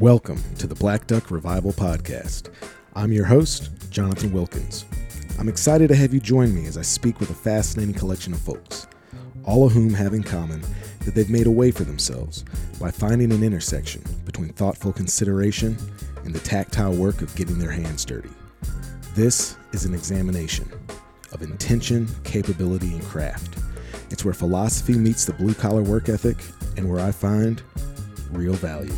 Welcome to the Black Duck Revival Podcast. I'm your host, Jonathan Wilkins. I'm excited to have you join me as I speak with a fascinating collection of folks, all of whom have in common that they've made a way for themselves by finding an intersection between thoughtful consideration and the tactile work of getting their hands dirty. This is an examination of intention, capability, and craft. It's where philosophy meets the blue collar work ethic and where I find real value.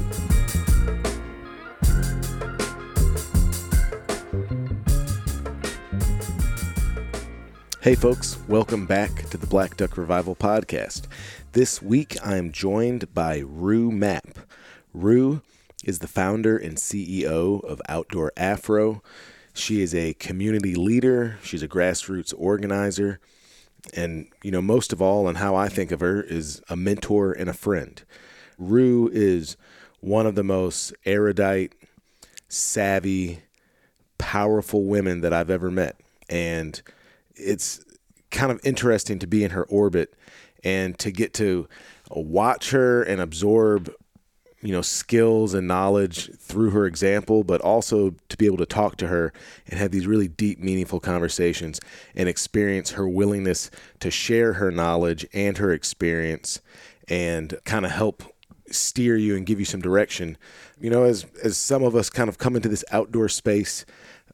Hey, folks, welcome back to the Black Duck Revival Podcast. This week I am joined by Rue Mapp. Rue is the founder and CEO of Outdoor Afro. She is a community leader, she's a grassroots organizer, and, you know, most of all, and how I think of her, is a mentor and a friend. Rue is one of the most erudite, savvy, powerful women that I've ever met. And it's kind of interesting to be in her orbit and to get to watch her and absorb you know skills and knowledge through her example but also to be able to talk to her and have these really deep meaningful conversations and experience her willingness to share her knowledge and her experience and kind of help steer you and give you some direction. You know as as some of us kind of come into this outdoor space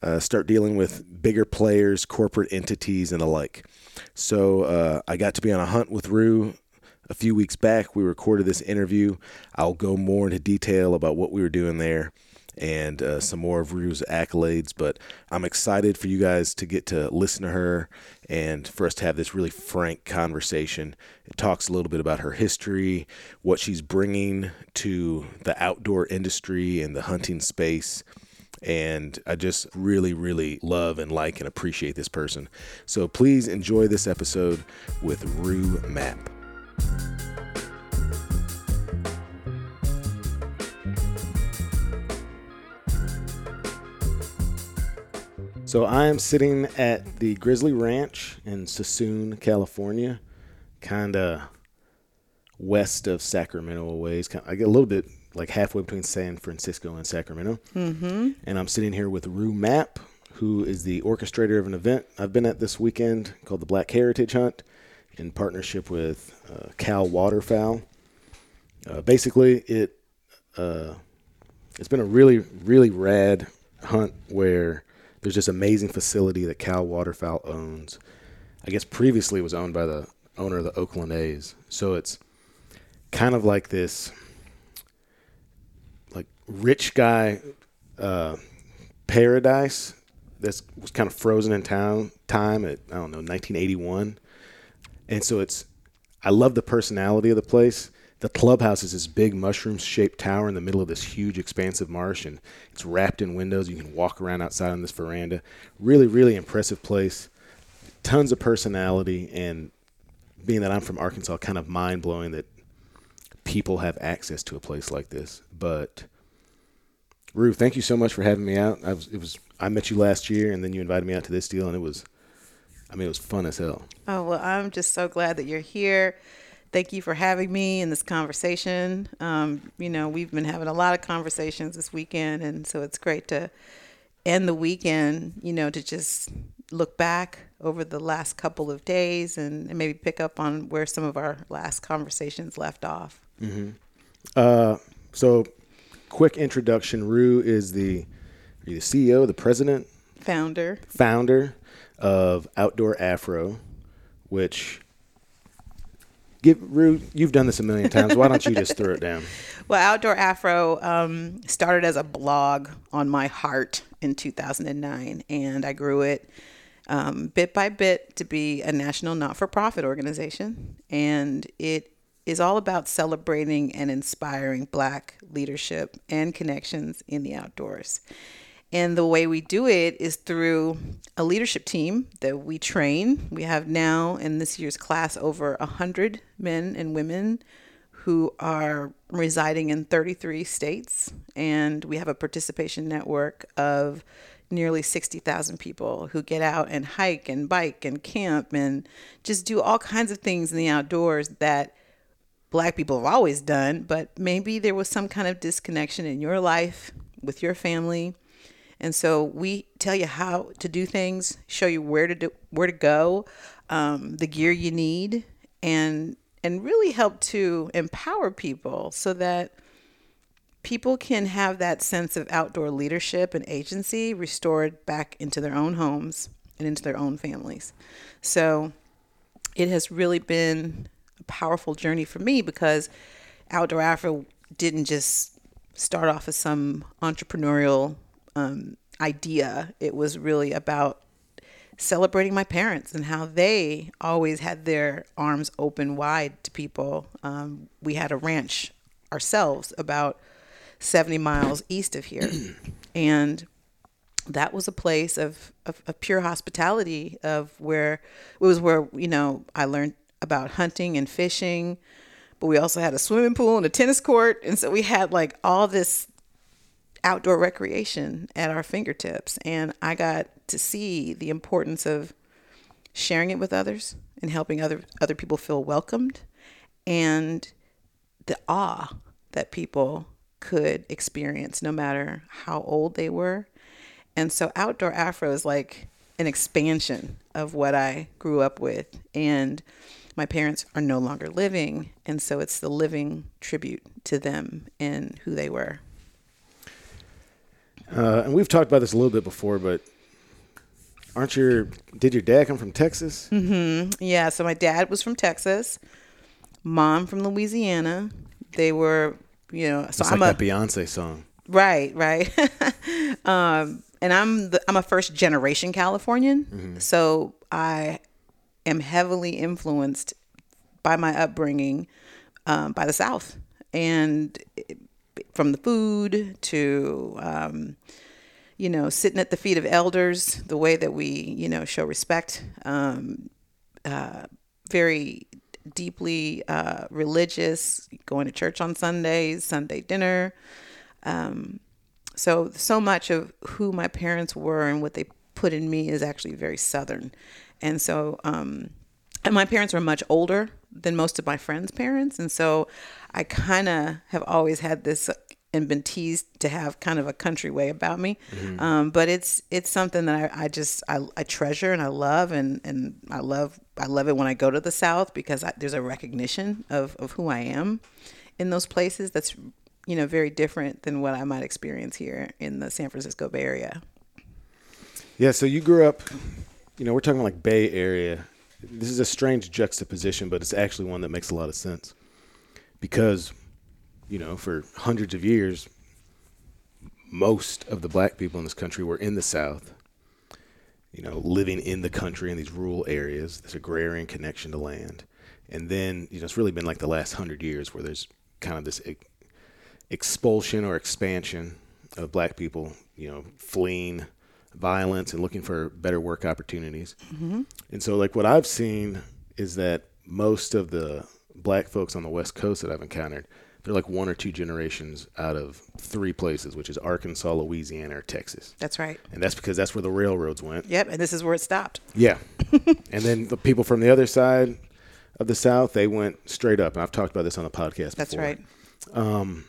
uh, start dealing with bigger players corporate entities and the like so uh, i got to be on a hunt with rue a few weeks back. We recorded this interview. I'll go more into detail about what we were doing there and uh, some more of Rue's accolades. But I'm excited for you guys to get to listen to her and for us to have this really frank conversation. It talks a little bit about her history, what she's bringing to the outdoor industry and the hunting space. And I just really, really love and like and appreciate this person. So please enjoy this episode with Rue Mapp. So I am sitting at the Grizzly Ranch in Suisun, California, kind of west of Sacramento a ways. I get a little bit like halfway between San Francisco and Sacramento. Mm-hmm. And I'm sitting here with Rue Mapp, who is the orchestrator of an event I've been at this weekend called the Black Heritage Hunt in partnership with uh, Cal Waterfowl. Uh, basically, it uh, it's been a really really rad hunt where there's this amazing facility that Cal Waterfowl owns. I guess previously it was owned by the owner of the Oakland A's. So it's kind of like this rich guy uh, paradise that was kind of frozen in town time at I don't know 1981 and so it's, I love the personality of the place. The clubhouse is this big mushroom shaped tower in the middle of this huge expansive marsh, and it's wrapped in windows. You can walk around outside on this veranda. Really, really impressive place. Tons of personality, and being that I'm from Arkansas, kind of mind blowing that people have access to a place like this. But Rue, thank you so much for having me out. I was, it was I met you last year, and then you invited me out to this deal, and it was I mean, it was fun as hell. Oh, well, I'm just so glad that you're here. Thank you for having me in this conversation. Um, you know, we've been having a lot of conversations this weekend, and so it's great to end the weekend, you know, to just look back over the last couple of days and, and maybe pick up on where some of our last conversations left off. Mm-hmm. Uh, so, quick introduction Rue is the, are you the CEO, the president? Founder. Founder of Outdoor Afro, which give Rue, you've done this a million times. Why don't you just throw it down? Well, Outdoor Afro um, started as a blog on my heart in 2009, and I grew it um, bit by bit to be a national not-for-profit organization, and it is all about celebrating and inspiring Black leadership and connections in the outdoors. And the way we do it is through a leadership team that we train. We have now in this year's class over 100 men and women who are residing in 33 states. And we have a participation network of nearly 60,000 people who get out and hike and bike and camp and just do all kinds of things in the outdoors that black people have always done, but maybe there was some kind of disconnection in your life with your family. And so we tell you how to do things, show you where to do, where to go, um, the gear you need, and and really help to empower people so that people can have that sense of outdoor leadership and agency restored back into their own homes and into their own families. So it has really been powerful journey for me because Outdoor Afro didn't just start off as some entrepreneurial um, idea. It was really about celebrating my parents and how they always had their arms open wide to people. Um, we had a ranch ourselves about 70 miles east of here. and that was a place of, of, of, pure hospitality of where it was where, you know, I learned about hunting and fishing, but we also had a swimming pool and a tennis court. And so we had like all this outdoor recreation at our fingertips. And I got to see the importance of sharing it with others and helping other other people feel welcomed and the awe that people could experience no matter how old they were. And so outdoor afro is like an expansion of what I grew up with and my parents are no longer living and so it's the living tribute to them and who they were. Uh, and we've talked about this a little bit before, but aren't your did your dad come from Texas? Mm-hmm. Yeah. So my dad was from Texas, mom from Louisiana. They were, you know, so it's I'm like a that Beyonce song. Right, right. um, and I'm the, I'm a first generation Californian, mm-hmm. so I am heavily influenced by my upbringing um, by the South, and from the food to um, you know sitting at the feet of elders the way that we you know show respect um, uh, very deeply uh, religious going to church on sundays sunday dinner. Um, so so much of who my parents were and what they put in me is actually very southern and so um, and my parents were much older than most of my friends' parents, and so I kind of have always had this and been teased to have kind of a country way about me. Mm-hmm. Um, but it's it's something that I, I just I, I, treasure and I love and and I love I love it when I go to the South because I, there's a recognition of of who I am in those places. That's you know very different than what I might experience here in the San Francisco Bay Area. Yeah. So you grew up. You know, we're talking like Bay Area this is a strange juxtaposition, but it's actually one that makes a lot of sense because, you know, for hundreds of years, most of the black people in this country were in the South, you know, living in the country in these rural areas, this agrarian connection to land. And then, you know, it's really been like the last hundred years where there's kind of this expulsion or expansion of black people, you know, fleeing violence and looking for better work opportunities. Mm-hmm. And so, like, what I've seen is that most of the black folks on the West Coast that I've encountered, they're like one or two generations out of three places, which is Arkansas, Louisiana, or Texas. That's right. And that's because that's where the railroads went. Yep. And this is where it stopped. Yeah. and then the people from the other side of the South, they went straight up. And I've talked about this on the podcast That's before. right. Um,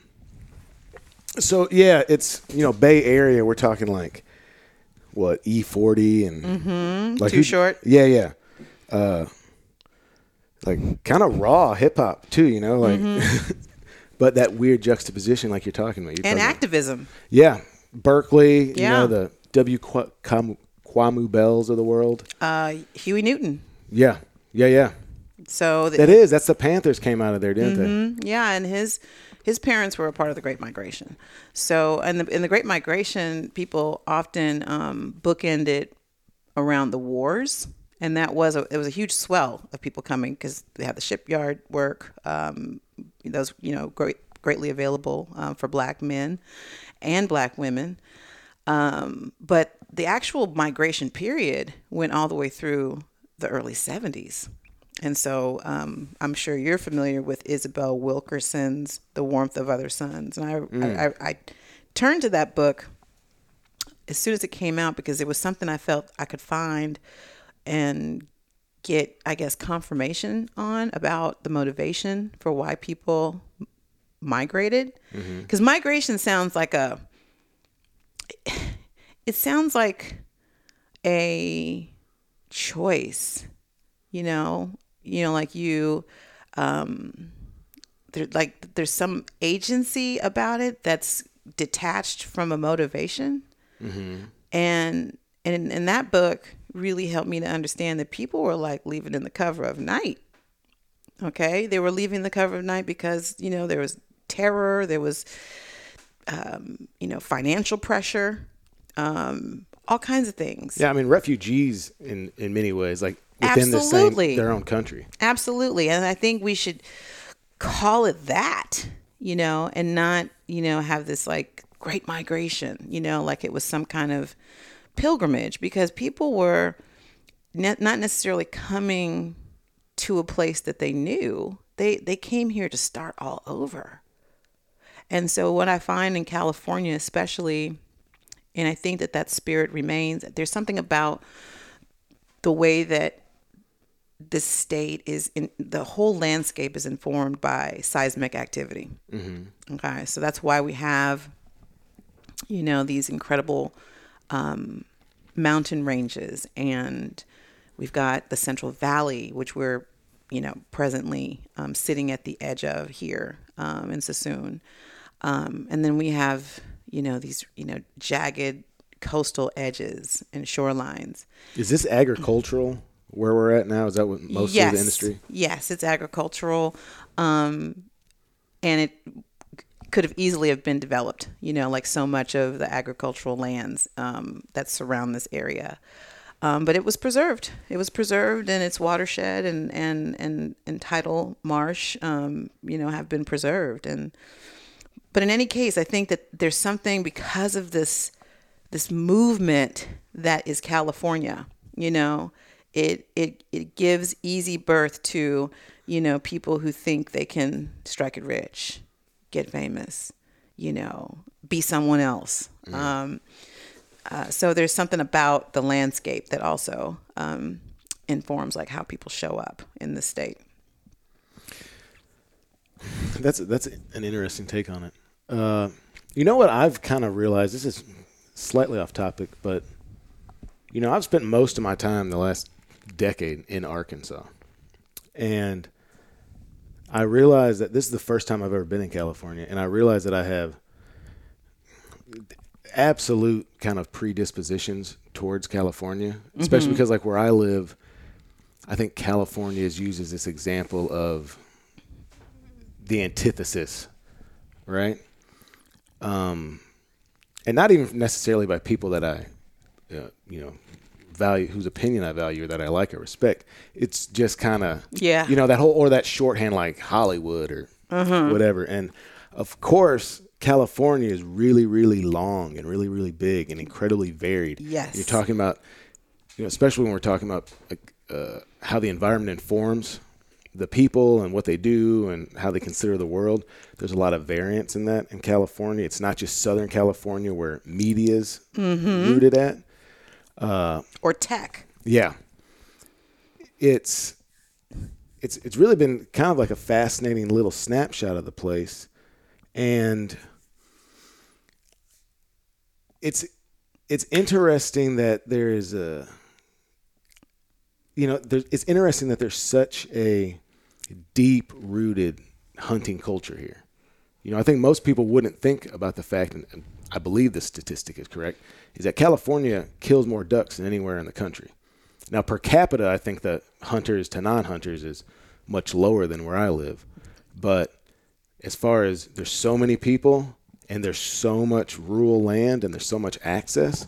so yeah, it's you know Bay Area. We're talking like what E forty and mm-hmm. like too short. Yeah, yeah. Uh, like kind of raw hip hop too, you know, like. Mm-hmm. but that weird juxtaposition, like you're talking about, you're and talking activism. About. Yeah, Berkeley. Yeah. You know the W. Kamau Bells of the world. Uh, Huey Newton. Yeah, yeah, yeah. So the, that is that's the Panthers came out of there, didn't mm-hmm. they? Yeah, and his his parents were a part of the Great Migration. So, in the, in the Great Migration, people often um, bookended around the wars, and that was a, it was a huge swell of people coming because they had the shipyard work. Um, those you know great greatly available um, for black men and black women. Um, but the actual migration period went all the way through the early 70s. And so um, I'm sure you're familiar with Isabel Wilkerson's The Warmth of Other Suns. And I, mm. I, I, I, turned to that book as soon as it came out because it was something I felt I could find and get, I guess, confirmation on about the motivation for why people migrated. Because migration sounds like a, it sounds like a choice, you know, you know, like you, um, there, like there's some agency about it that's detached from a motivation. And, and, and that book really helped me to understand that people were like leaving in the cover of night. Okay. They were leaving the cover of night because, you know, there was terror, there was, um, you know, financial pressure, um, all kinds of things. Yeah, I mean refugees in in many ways, like within Absolutely. the same their own country. Absolutely. And I think we should call it that, you know, and not, you know, have this like great migration, you know, like it was some kind of pilgrimage because people were ne- not necessarily coming to a place that they knew. They they came here to start all over. And so what I find in California especially and I think that that spirit remains there's something about the way that this state is in the whole landscape is informed by seismic activity. Okay, so that's why we have, you know, these incredible um, mountain ranges, and we've got the Central Valley, which we're, you know, presently um, sitting at the edge of here um, in Suisun, um, and then we have, you know, these, you know, jagged coastal edges and shorelines. Is this agricultural where we're at now? Is that what most of the industry? Yes, it's agricultural, um, and it could have easily have been developed. You know, like so much of the agricultural lands um, that surround this area. Um, but it was preserved. It was preserved, and its watershed and and and, and tidal marsh, um, you know, have been preserved. And but in any case, I think that there's something because of this this movement that is California. You know, it it it gives easy birth to you know people who think they can strike it rich, get famous, you know, be someone else. Um, uh, so there's something about the landscape that also um, informs like how people show up in the state. That's that's an interesting take on it. Uh, you know what I've kind of realized. This is slightly off topic, but you know I've spent most of my time the last decade in Arkansas, and I realized that this is the first time I've ever been in California, and I realized that I have absolute kind of predispositions towards California, especially because like where I live, I think California is used as this example of the antithesis, right? Um, and not even necessarily by people that I, uh, you know, value, whose opinion I value or that I like or respect. It's just kind of, Yeah. you know, that whole or that shorthand like Hollywood or whatever. And of course, California is really, really long and really, really big and incredibly varied. Yes. you're talking about, you know, especially when we're talking about like, uh, how the environment informs the people and what they do and how they consider the world. There's a lot of variance in that in California. It's not just Southern California where media's rooted at. Uh, or tech. Yeah. It's it's it's really been kind of like a fascinating little snapshot of the place. And it's it's interesting that there is a you know, there, it's interesting that there's such a deep rooted hunting culture here. You know, I think most people wouldn't think about the fact, and I believe this statistic is correct, is that California kills more ducks than anywhere in the country. Now, per capita, I think that hunters to non hunters is much lower than where I live. But as far as there's so many people and there's so much rural land and there's so much access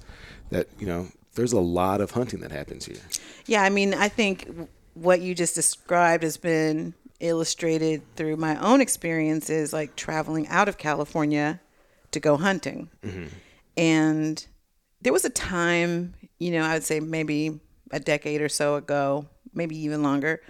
that, you know, there's a lot of hunting that happens here. Yeah, I mean, I think what you just described has been illustrated through my own experiences, like traveling out of California to go hunting. And there was a time, you know, I would say maybe a decade or so ago, maybe even longer,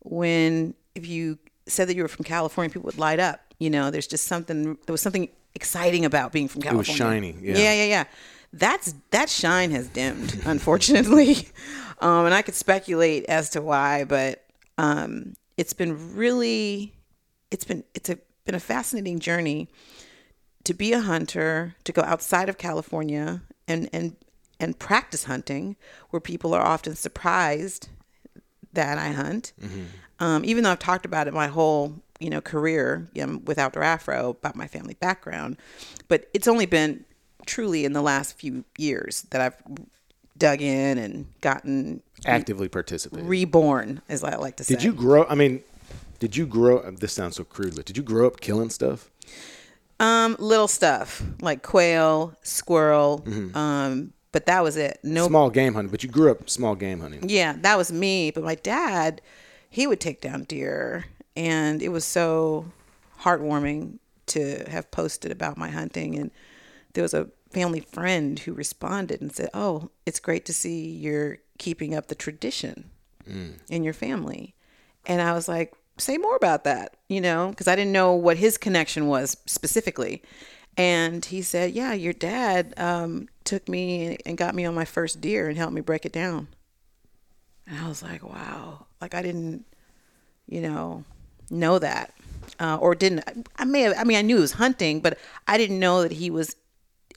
when if you said that you were from California, people would light up. You know, there's just something, there was something exciting about being from California. It was shiny, yeah. Yeah, yeah, yeah. that's that shine has dimmed, unfortunately. um, and I could speculate as to why, but um, it's been really, it's been it's a been a fascinating journey to be a hunter, to go outside of California and and and practice hunting, where people are often surprised that I hunt. Um, even though I've talked about it my whole you know career um, with Outdoor Afro about my family background, but it's only been truly in the last few years that I've dug in and gotten Actively participate. reborn, as I like to say. did you grow? I mean, did you grow? This sounds so crude, but did you grow up killing stuff? Um, little stuff like quail, squirrel, um, but that was it. No Small game hunting, but you grew up small game hunting. Yeah, that was me. But my dad, he would take down deer, and it was so heartwarming to have posted about my hunting. And there was a family friend who responded and said, "Oh, it's great to see you're keeping up the tradition in your family." And I was like, "Say more about that," you know, because I didn't know what his connection was specifically. And he said, "Yeah, your dad um, took me and got me on my first deer and helped me break it down." And I was like, wow. Like I didn't, you know, know that. Uh, or didn't. I may have, I mean, I knew he was hunting, but I didn't know that he was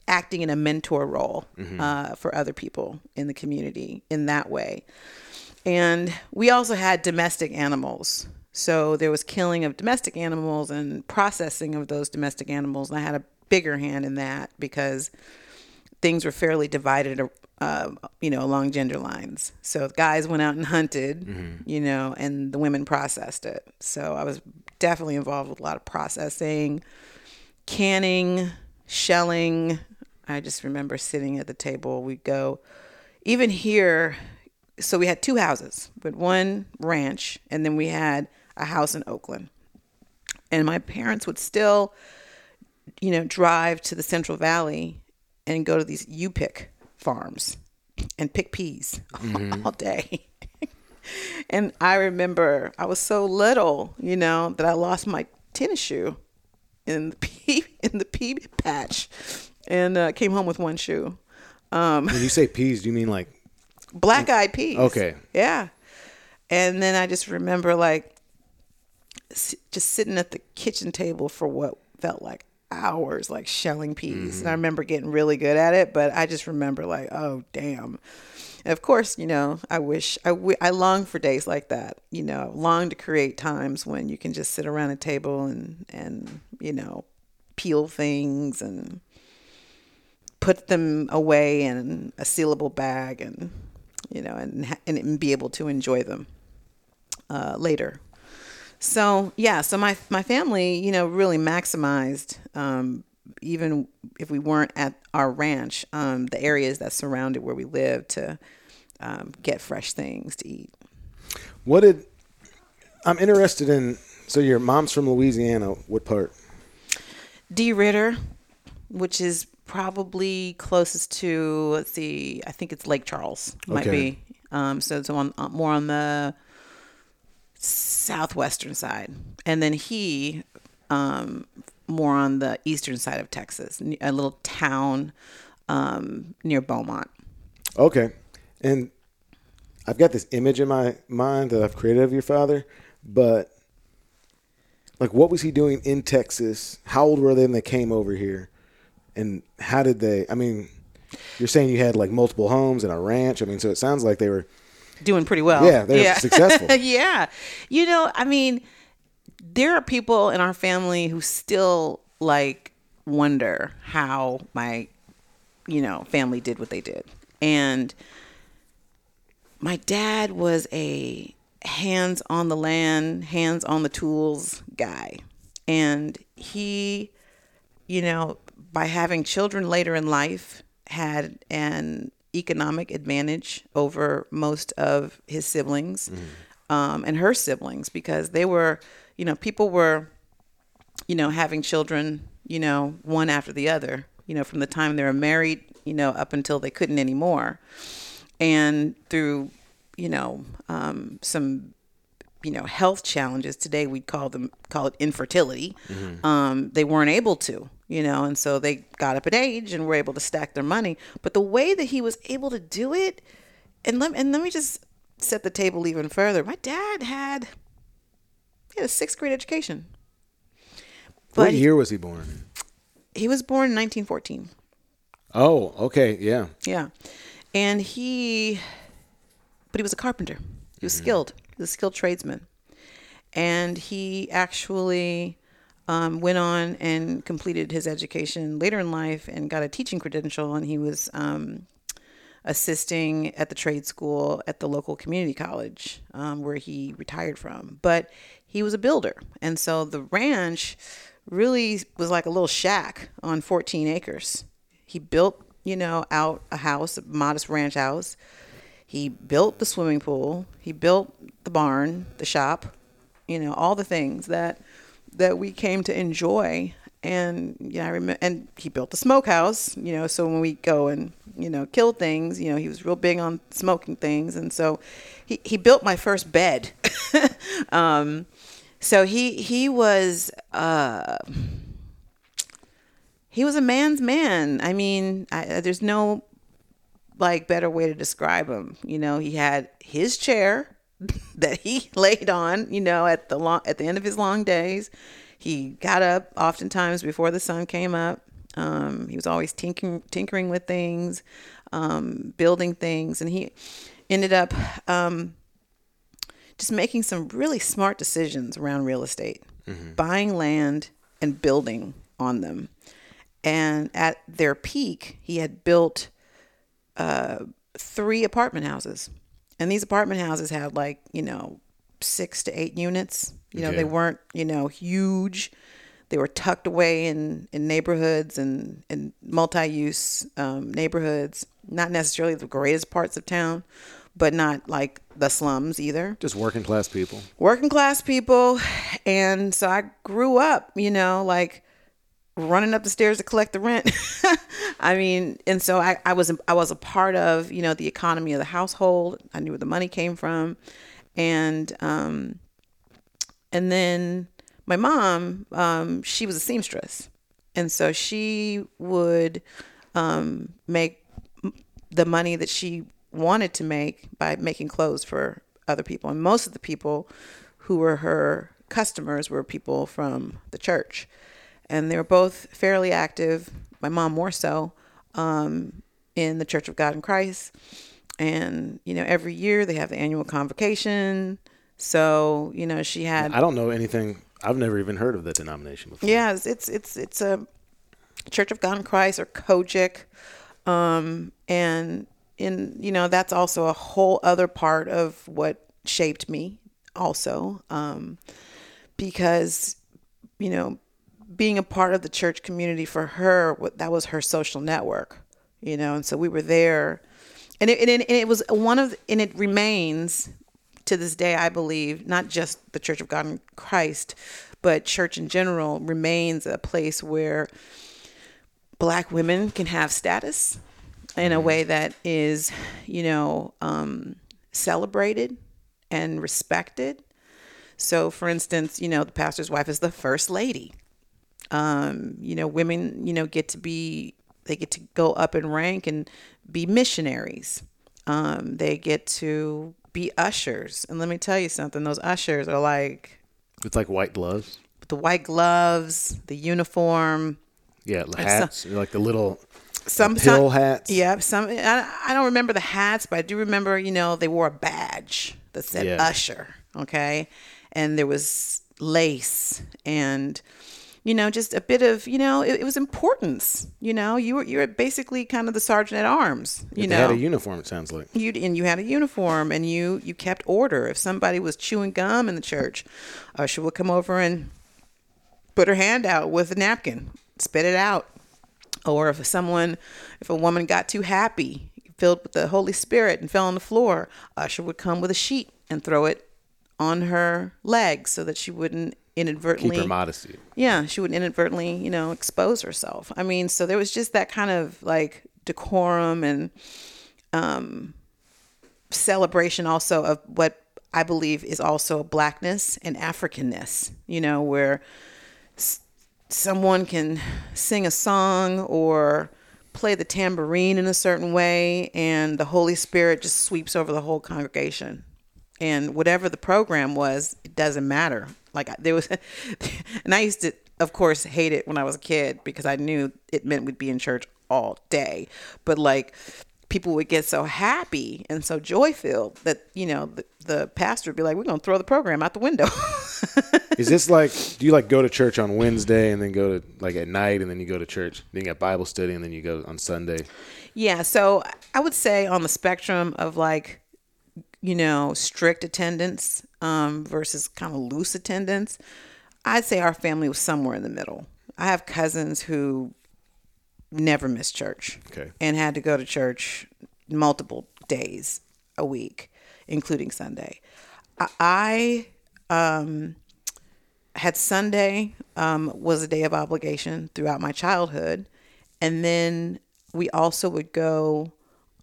acting in a mentor role uh, for other people in the community in that way. And we also had domestic animals. So there was killing of domestic animals and processing of those domestic animals. And I had a bigger hand in that because things were fairly divided, uh, you know, along gender lines. So guys went out and hunted, you know, and the women processed it. So I was definitely involved with a lot of processing, canning, shelling. I just remember sitting at the table. We'd go, even here. So we had two houses, but one ranch, and then we had a house in Oakland. And my parents would still you know, drive to the Central Valley and go to these U pick farms and pick peas all day. and I remember I was so little, you know, that I lost my tennis shoe in the pea in the pea patch, and uh, came home with one shoe. When you say peas, do you mean like Black eyed peas. Okay. Yeah. And then I just remember like just sitting at the kitchen table for what felt like hours, like shelling peas. And I remember getting really good at it, but I just remember like, oh, damn. And of course, you know, I wish, I, w- I long for days like that. You know, long to create times when you can just sit around a table and, and, you know, peel things and put them away in a sealable bag and, you know, and, and be able to enjoy them uh, later. So yeah, so my my family, you know, really maximized um, even if we weren't at our ranch, um, the areas that surrounded where we lived to um, get fresh things to eat. what did? I'm interested in. So your mom's from Louisiana. What part? DeRidder, which is probably closest to let's see, I think it's Lake Charles might Okay. be. Um, so it's on more on the southwestern side, and then he um, more on the eastern side of Texas, a little town um, near Beaumont. Okay, and I've got this image in my mind that I've created of your father, but like, what was he doing in Texas? How old were they when they came over here? And how did they? I mean, you're saying you had like multiple homes and a ranch. I mean, so it sounds like they were. Doing pretty well. Yeah, they're successful. yeah. You know, I mean, there are people in our family who still like wonder how my, you know, family did what they did. And my dad was a hands on the land, hands on the tools guy. And he, you know, by having children later in life, had an economic advantage over most of his siblings um, and her siblings because they were, you know, people were, you know, having children, you know, one after the other, you know, from the time they were married, you know, up until they couldn't anymore. And through, you know, um, some you know health challenges today we'd call them call it infertility um, they weren't able to you know and so they got up at age and were able to stack their money but the way that he was able to do it and let, and let me just set the table even further my dad had he had a sixth grade education what he- year was he born? he was born in 1914 Oh, okay, yeah. Yeah. And he, but he was a carpenter. He was skilled. He was a skilled tradesman. And he actually um, went on and completed his education later in life and got a teaching credential. And he was um, assisting at the trade school at the local community college um, where he retired from. But he was a builder. And so the ranch really was like a little shack on 14 acres. He built, you know, out a house, a modest ranch house. He built the swimming pool. He built the barn, the shop, you know, all the things that that we came to enjoy. And yeah, I remember, and he built the smokehouse, you know. So when we go and you know kill things, you know, he was real big on smoking things, and so he he built my first bed. um, so he he was. Uh, he was a man's man. I mean, I, there's no like better way to describe him. You know, he had his chair that he laid on. You know, at the long at the end of his long days, he got up oftentimes before the sun came up. Um, he was always tinkering tinkering with things, um, building things, and he ended up um, just making some really smart decisions around real estate, buying land and building on them. And at their peak, he had built uh, three apartment houses. And these apartment houses had like, you know, six to eight units. You know, Okay. they weren't, you know, huge. They were tucked away in, in neighborhoods and, and multi use um, neighborhoods. Not necessarily the greatest parts of town, but not like the slums either Just working class people. working class people and so i grew up you know like running up the stairs to collect the rent i mean and so I, I was i was a part of you know the economy of the household i knew where the money came from and um and then my mom um she was a seamstress and so she would um make the money that she wanted to make by making clothes for other people. And most of the people who were her customers were people from the church. And they were both fairly active, my mom more so, um, in the Church of God in Christ. And, you know, every year they have the annual convocation. So, you know, she had I don't know anything. I've never even heard of that denomination before. yeah, it's it's it's, it's a Church of God in Christ or COGIC, um, and in you know that's also a whole other part of what shaped me also, um, because you know being a part of the church community for her that was her social network, you know, and so we were there, and it and it, and it was one of and it remains to this day, I believe, not just the Church of God in Christ, but church in general remains a place where black women can have status in a way that is, you know, um, celebrated and respected. So, for instance, you know, the pastor's wife is the first lady. Um, you know, women, you know, get to be, they get to go up in rank and be missionaries. Um, they get to be ushers. And let me tell you something, those ushers are like It's like white gloves. the white gloves, the uniform, Yeah, the hats, like the little some pill some- hats. Yeah, some I, I don't remember the hats, but I do remember, you know, they wore a badge that said Yeah. usher, okay? And there was lace and you know, just a bit of, you know, it, it was importance. You know, you were you're basically kind of the sergeant at arms. You know, had a uniform. It sounds like. you and you had a uniform and you you kept order. If somebody was chewing gum in the church, usher would come over and put her hand out with a napkin, spit it out. Or if someone, if a woman got too happy, filled with the Holy Spirit and fell on the floor, usher would come with a sheet and throw it on her legs so that she wouldn't Keep inadvertently her modesty. yeah, she would inadvertently, you know, expose herself. I mean, so there was just that kind of like decorum and um, celebration also of what I believe is also blackness and Africanness, you know, where s- someone can sing a song or play the tambourine in a certain way and the Holy Spirit just sweeps over the whole congregation. And whatever the program was, it doesn't matter. Like I- there was, and I used to, of course, hate it when I was a kid because I knew it meant we'd be in church all day. But like, people would get so happy and so joy filled that you know the, the pastor would be like, "We're gonna throw the program out the window." Is this like? Do you like go to church on Wednesday and then go to like at night and then you go to church? Then you got Bible study and then you go on Sunday. Yeah, so I would say on the spectrum of like, you know, strict attendance um, versus kind of loose attendance, I'd say our family was somewhere in the middle. I have cousins who never missed church Okay. and had to go to church multiple days a week, including Sunday. I, I um, had Sunday um, was a day of obligation throughout my childhood, and then we also would go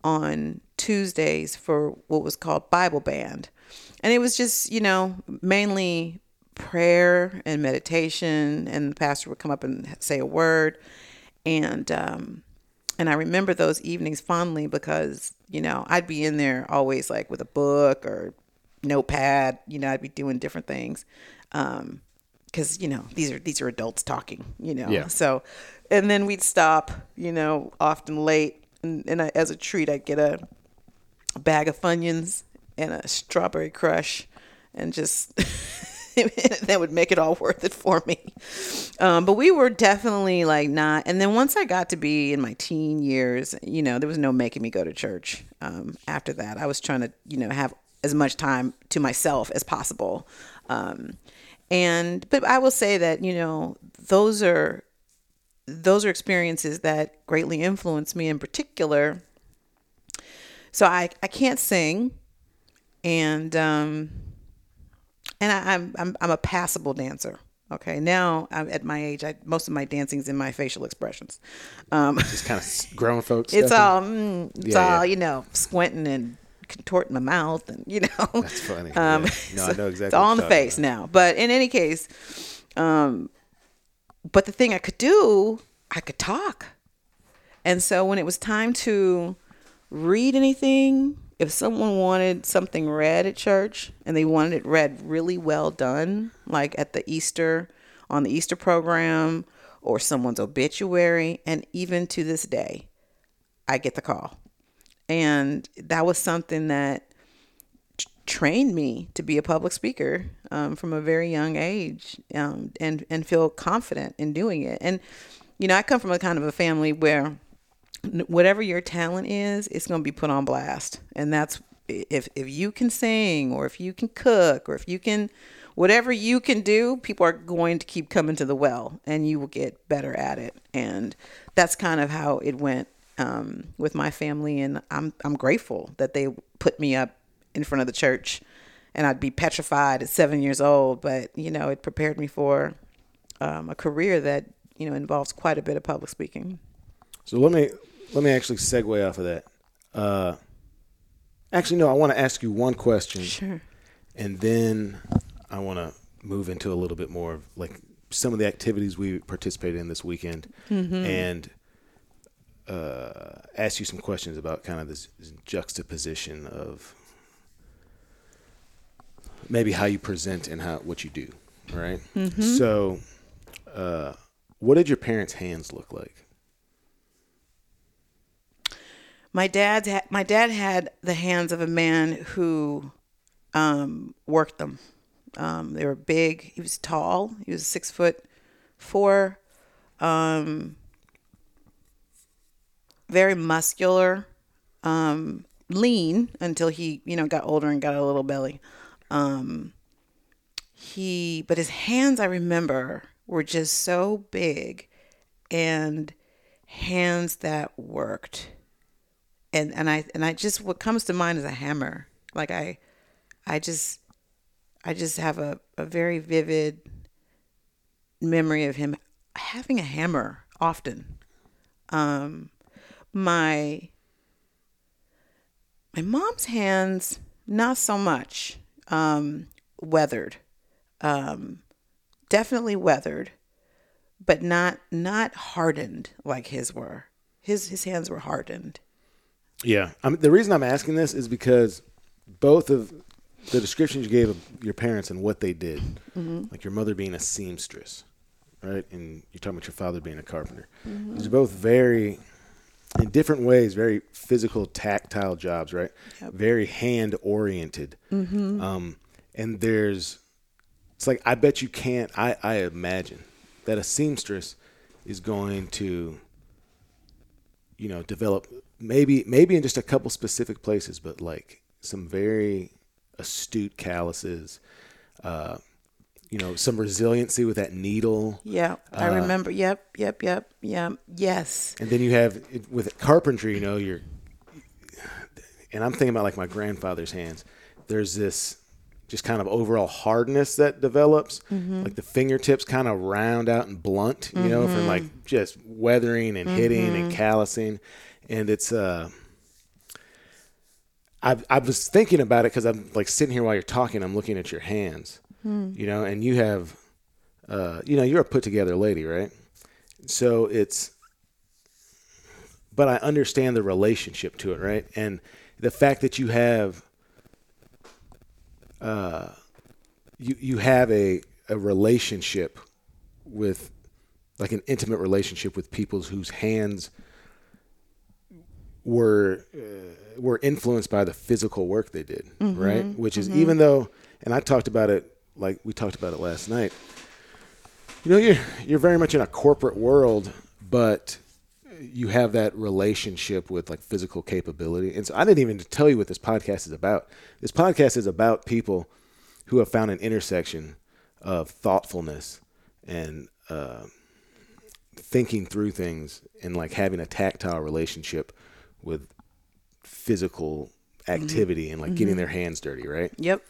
on Tuesdays for what was called Bible Band, and it was just you know mainly prayer and meditation, and the pastor would come up and say a word, and um, and I remember those evenings fondly because you know I'd be in there always like with a book or notepad. You know, I'd be doing different things. Um, because you know these are these are adults talking you know Yeah. so and then we'd stop you know often late and, and I, as a treat i'd get a, a bag of funyuns and a strawberry crush and just that would make it all worth it for me. Um, but we were definitely like not and then once i got to be in my teen years you know there was no making me go to church um, after that. I was trying to you know have as much time to myself as possible. Um, and but i will say that you know those are those are experiences that greatly influenced me in particular so i i can't sing and um and I, I'm, I'm i'm a passable dancer okay now i'm at my age I, most of my dancing's in my facial expressions um Just kind of grown folks. it's all mm, it's Yeah, all yeah. you know squinting and contorting my mouth and you know That's funny. um, Yeah. No, I know exactly. it's all in the face about. now. But in any case, um, but the thing I could do, I could talk. And so when it was time to read anything, if someone wanted something read at church and they wanted it read really well done, like at the Easter, on the Easter program or someone's obituary, and even to this day, I get the call. And that was something that t- trained me to be a public speaker um, from a very young age um, and and feel confident in doing it. And you know, I come from a kind of a family where whatever your talent is, it's going to be put on blast, and that's if if you can sing or if you can cook or if you can whatever you can do people are going to keep coming to the well and you will get better at it. And that's kind of how it went um, with my family. And I'm I'm grateful that they put me up in front of the church and I'd be petrified at seven years old but you know it prepared me for um, a career that you know involves quite a bit of public speaking. So let me let me actually segue off of that. Uh, actually, no. I want to ask you one question, sure and then I want to move into a little bit more of like some of the activities we participated in this weekend, and uh, ask you some questions about kind of this juxtaposition of maybe how you present and how what you do. All right? So, uh, what did your parents' hands look like? My dad had my dad had the hands of a man who um, worked them. Um, they were big. He was tall. He was six foot four. Um, very muscular, um, lean until he you know got older and got a little belly. Um, he but his hands I remember were just so big and hands that worked and and I and I just what comes to mind is a hammer. Like I, I just, I just have a, a very vivid memory of him having a hammer often. Um, my my mom's hands not so much. um, weathered, um, definitely weathered, but not not hardened like his were. His his hands were hardened. Yeah. I'm, the reason I'm asking this is because both of the descriptions you gave of your parents and what they did, mm-hmm. like your mother being a seamstress, right? And you're talking about your father being a carpenter. Mm-hmm. These are both very, in different ways, very physical, tactile jobs, right? Very hand oriented. Mm-hmm. Um, and there's, it's like, I bet you can't, I, I imagine that a seamstress is going to you know develop maybe maybe in just a couple specific places but like some very astute calluses uh you know some resiliency with that needle Yeah, I remember. Yep, yep, yep, yep. Yes. and then you have with carpentry you know you're and i'm thinking about like my grandfather's hands there's this just kind of overall hardness that develops like the fingertips kind of round out and blunt you know from like just weathering and hitting and callousing and it's uh I, I was thinking about it because I'm like sitting here while you're talking. I'm looking at your hands, you know, and you have, uh, you know, you're a put together lady, right? So it's, but I understand the relationship to it, right? And the fact that you have, uh, you you have a a relationship with, like an intimate relationship with people whose hands were uh, were influenced by the physical work they did, right? Which is even though, and I talked about it like we talked about it last night. You know, you're you're very much in a corporate world, but you have that relationship with like physical capability. And so I didn't even tell you what this podcast is about. This podcast is about people who have found an intersection of thoughtfulness and uh, thinking through things and like having a tactile relationship with physical activity and like getting their hands dirty, right? Yep.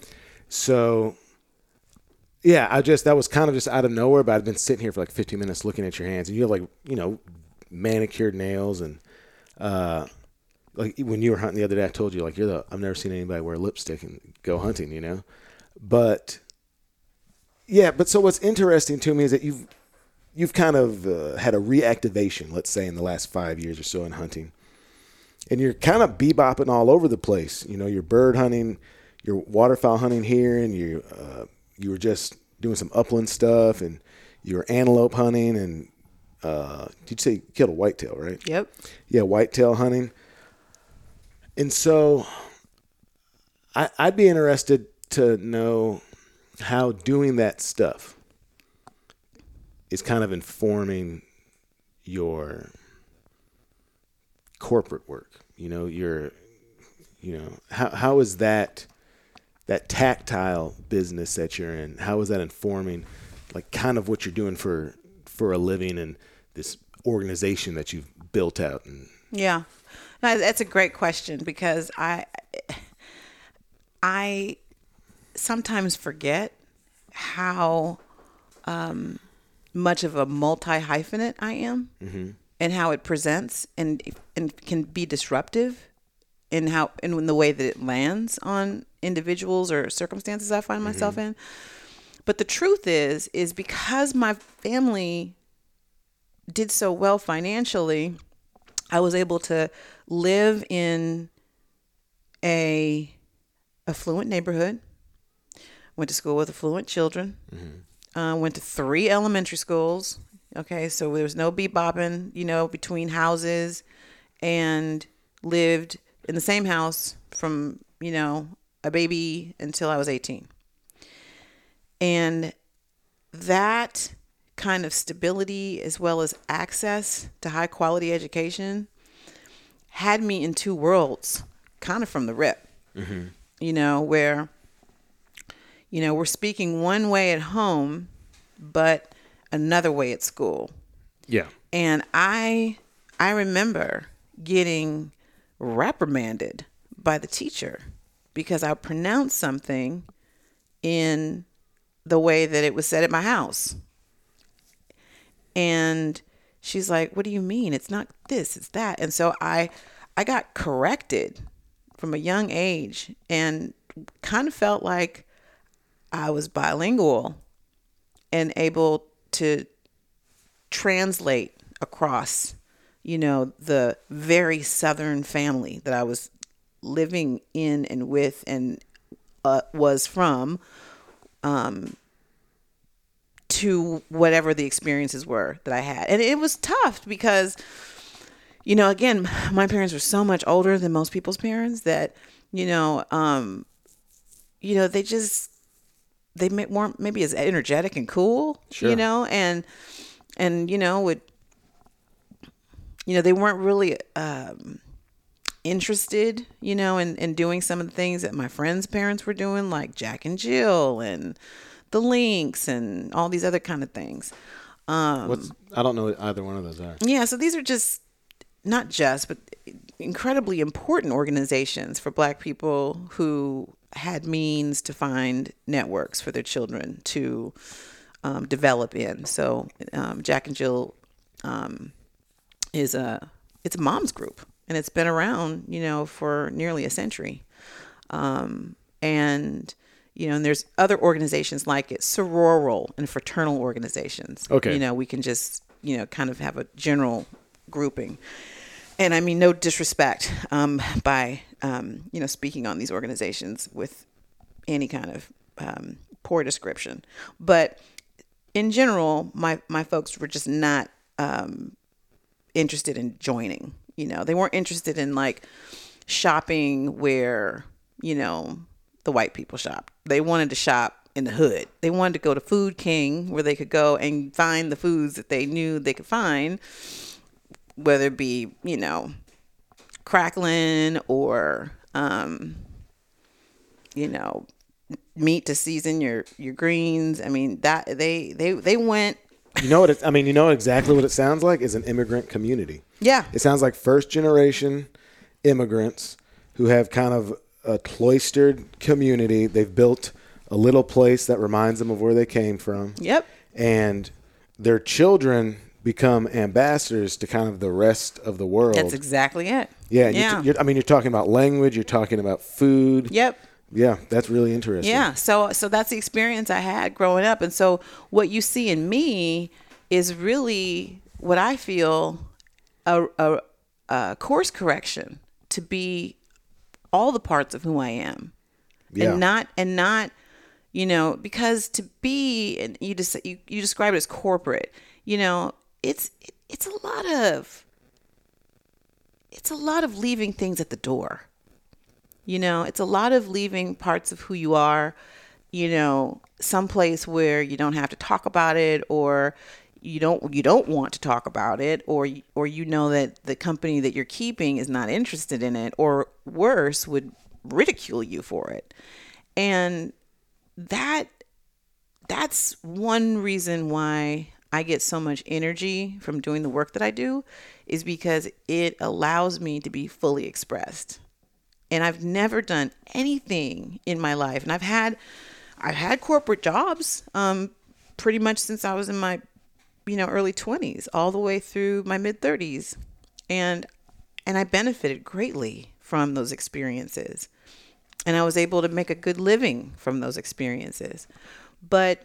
So, yeah, I just that was kind of just out of nowhere. But I've been sitting here for like 15 minutes looking at your hands, and you have like you know manicured nails and uh, like when you were hunting the other day, I told you like you're the I've never seen anybody wear lipstick and go hunting, you know. But yeah, but so what's interesting to me is that you've you've kind of uh, had a reactivation, let's say, in the last five years or so in hunting and you're kind of bebopping all over the place. You know, you're bird hunting, you're waterfowl hunting here, and you uh, you were just doing some upland stuff, and you were antelope hunting, and uh, did you say killed a whitetail, right? Yep. Yeah, whitetail hunting. And so, I, I'd be interested to know how doing that stuff is kind of informing your corporate work. You know, your, you know, how how is that that tactile business that you're in? How is that informing, like, kind of what you're doing for for a living and this organization that you've built out? And Yeah. No, that's a great question because I I sometimes forget how um, much of a multi hyphenate I am and how it presents and and can be disruptive in how in the way that it lands on individuals or circumstances I find myself in. But the truth is is because my family did so well financially, I was able to live in a affluent neighborhood. Went to school with affluent children. Uh, went to three elementary schools. Okay, so there was no bebopping, you know, between houses, and lived in the same house from you know a baby until I was eighteen. And that kind of stability as well as access to high quality education had me in two worlds kind of from the rip. Mm-hmm. You know where you know we're speaking one way at home but another way at school. Yeah, and i i remember getting reprimanded by the teacher because i pronounced something in the way that it was said at my house. And she's like what do you mean? It's not this it's that. And so i i got corrected from a young age and kind of felt like I was bilingual and able to translate across, you know, the very southern family that I was living in and with and uh, was from um, to whatever the experiences were that I had. And it was tough because, you know, again, my parents were so much older than most people's parents that, you know, um, you know, they just they weren't maybe as energetic and cool, sure. you know, and and you know would you know they weren't really um, interested, you know, in in doing some of the things that my friends' parents were doing, like Jack and Jill and the Links and all these other kind of things. Um, What's I don't know what either one of those are. Yeah, so these are just not just, but incredibly important organizations for Black people who had means to find networks for their children to um, develop in. So um, Jack and Jill um, is a it's a mom's group, and it's been around, you know, for nearly a century. Um, and you know, and there's other organizations like it, sororal and fraternal organizations. Okay, you know, we can just you know kind of have a general grouping and I mean no disrespect um, by um, you know speaking on these organizations with any kind of um, poor description, but in general, my my folks were just not um, interested in joining. You know, they weren't interested in like shopping where you know the white people shop. They wanted to shop in the hood. They wanted to go to Food King where they could go and find the foods that they knew they could find whether it be you know crackling or um, you know meat to season your your greens. I mean that they they they went. You know what? It, I mean, you know exactly what it sounds like is an immigrant community. Yeah, it sounds like first generation immigrants who have kind of a cloistered community. They've built a little place that reminds them of where they came from. Yep. And their children become ambassadors to kind of the rest of the world. That's exactly it. Yeah, yeah. You're, I mean, you're talking about language. You're talking about food. Yep. Yeah, that's really interesting. Yeah, so so that's the experience I had growing up, and so what you see in me is really what I feel a, a, a course correction to be all the parts of who I am, yeah. and not and not you know because to be and you just you, you describe it as corporate you know it's it's a lot of it's a lot of leaving things at the door. You know, it's a lot of leaving parts of who you are, you know, someplace where you don't have to talk about it or you don't you don't want to talk about it or or you know that the company that you're keeping is not interested in it or worse would ridicule you for it. And that that's one reason why I get so much energy from doing the work that I do is because it allows me to be fully expressed. And I've never done anything in my life, and I've had I've had corporate jobs um, pretty much since I was in my you know early 20s all the way through my mid 30s and and I benefited greatly from those experiences. And I was able to make a good living from those experiences. But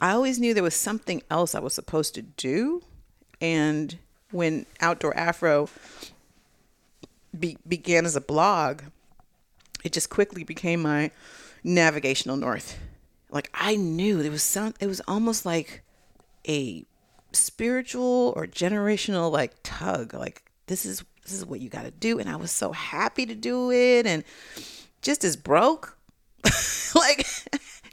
I always knew there was something else I was supposed to do. And when Outdoor Afro be- began as a blog, it just quickly became my navigational north. Like I knew there was some, it was almost like a spiritual or generational like tug. Like this is this is what you got to do, and I was so happy to do it, and just as broke, like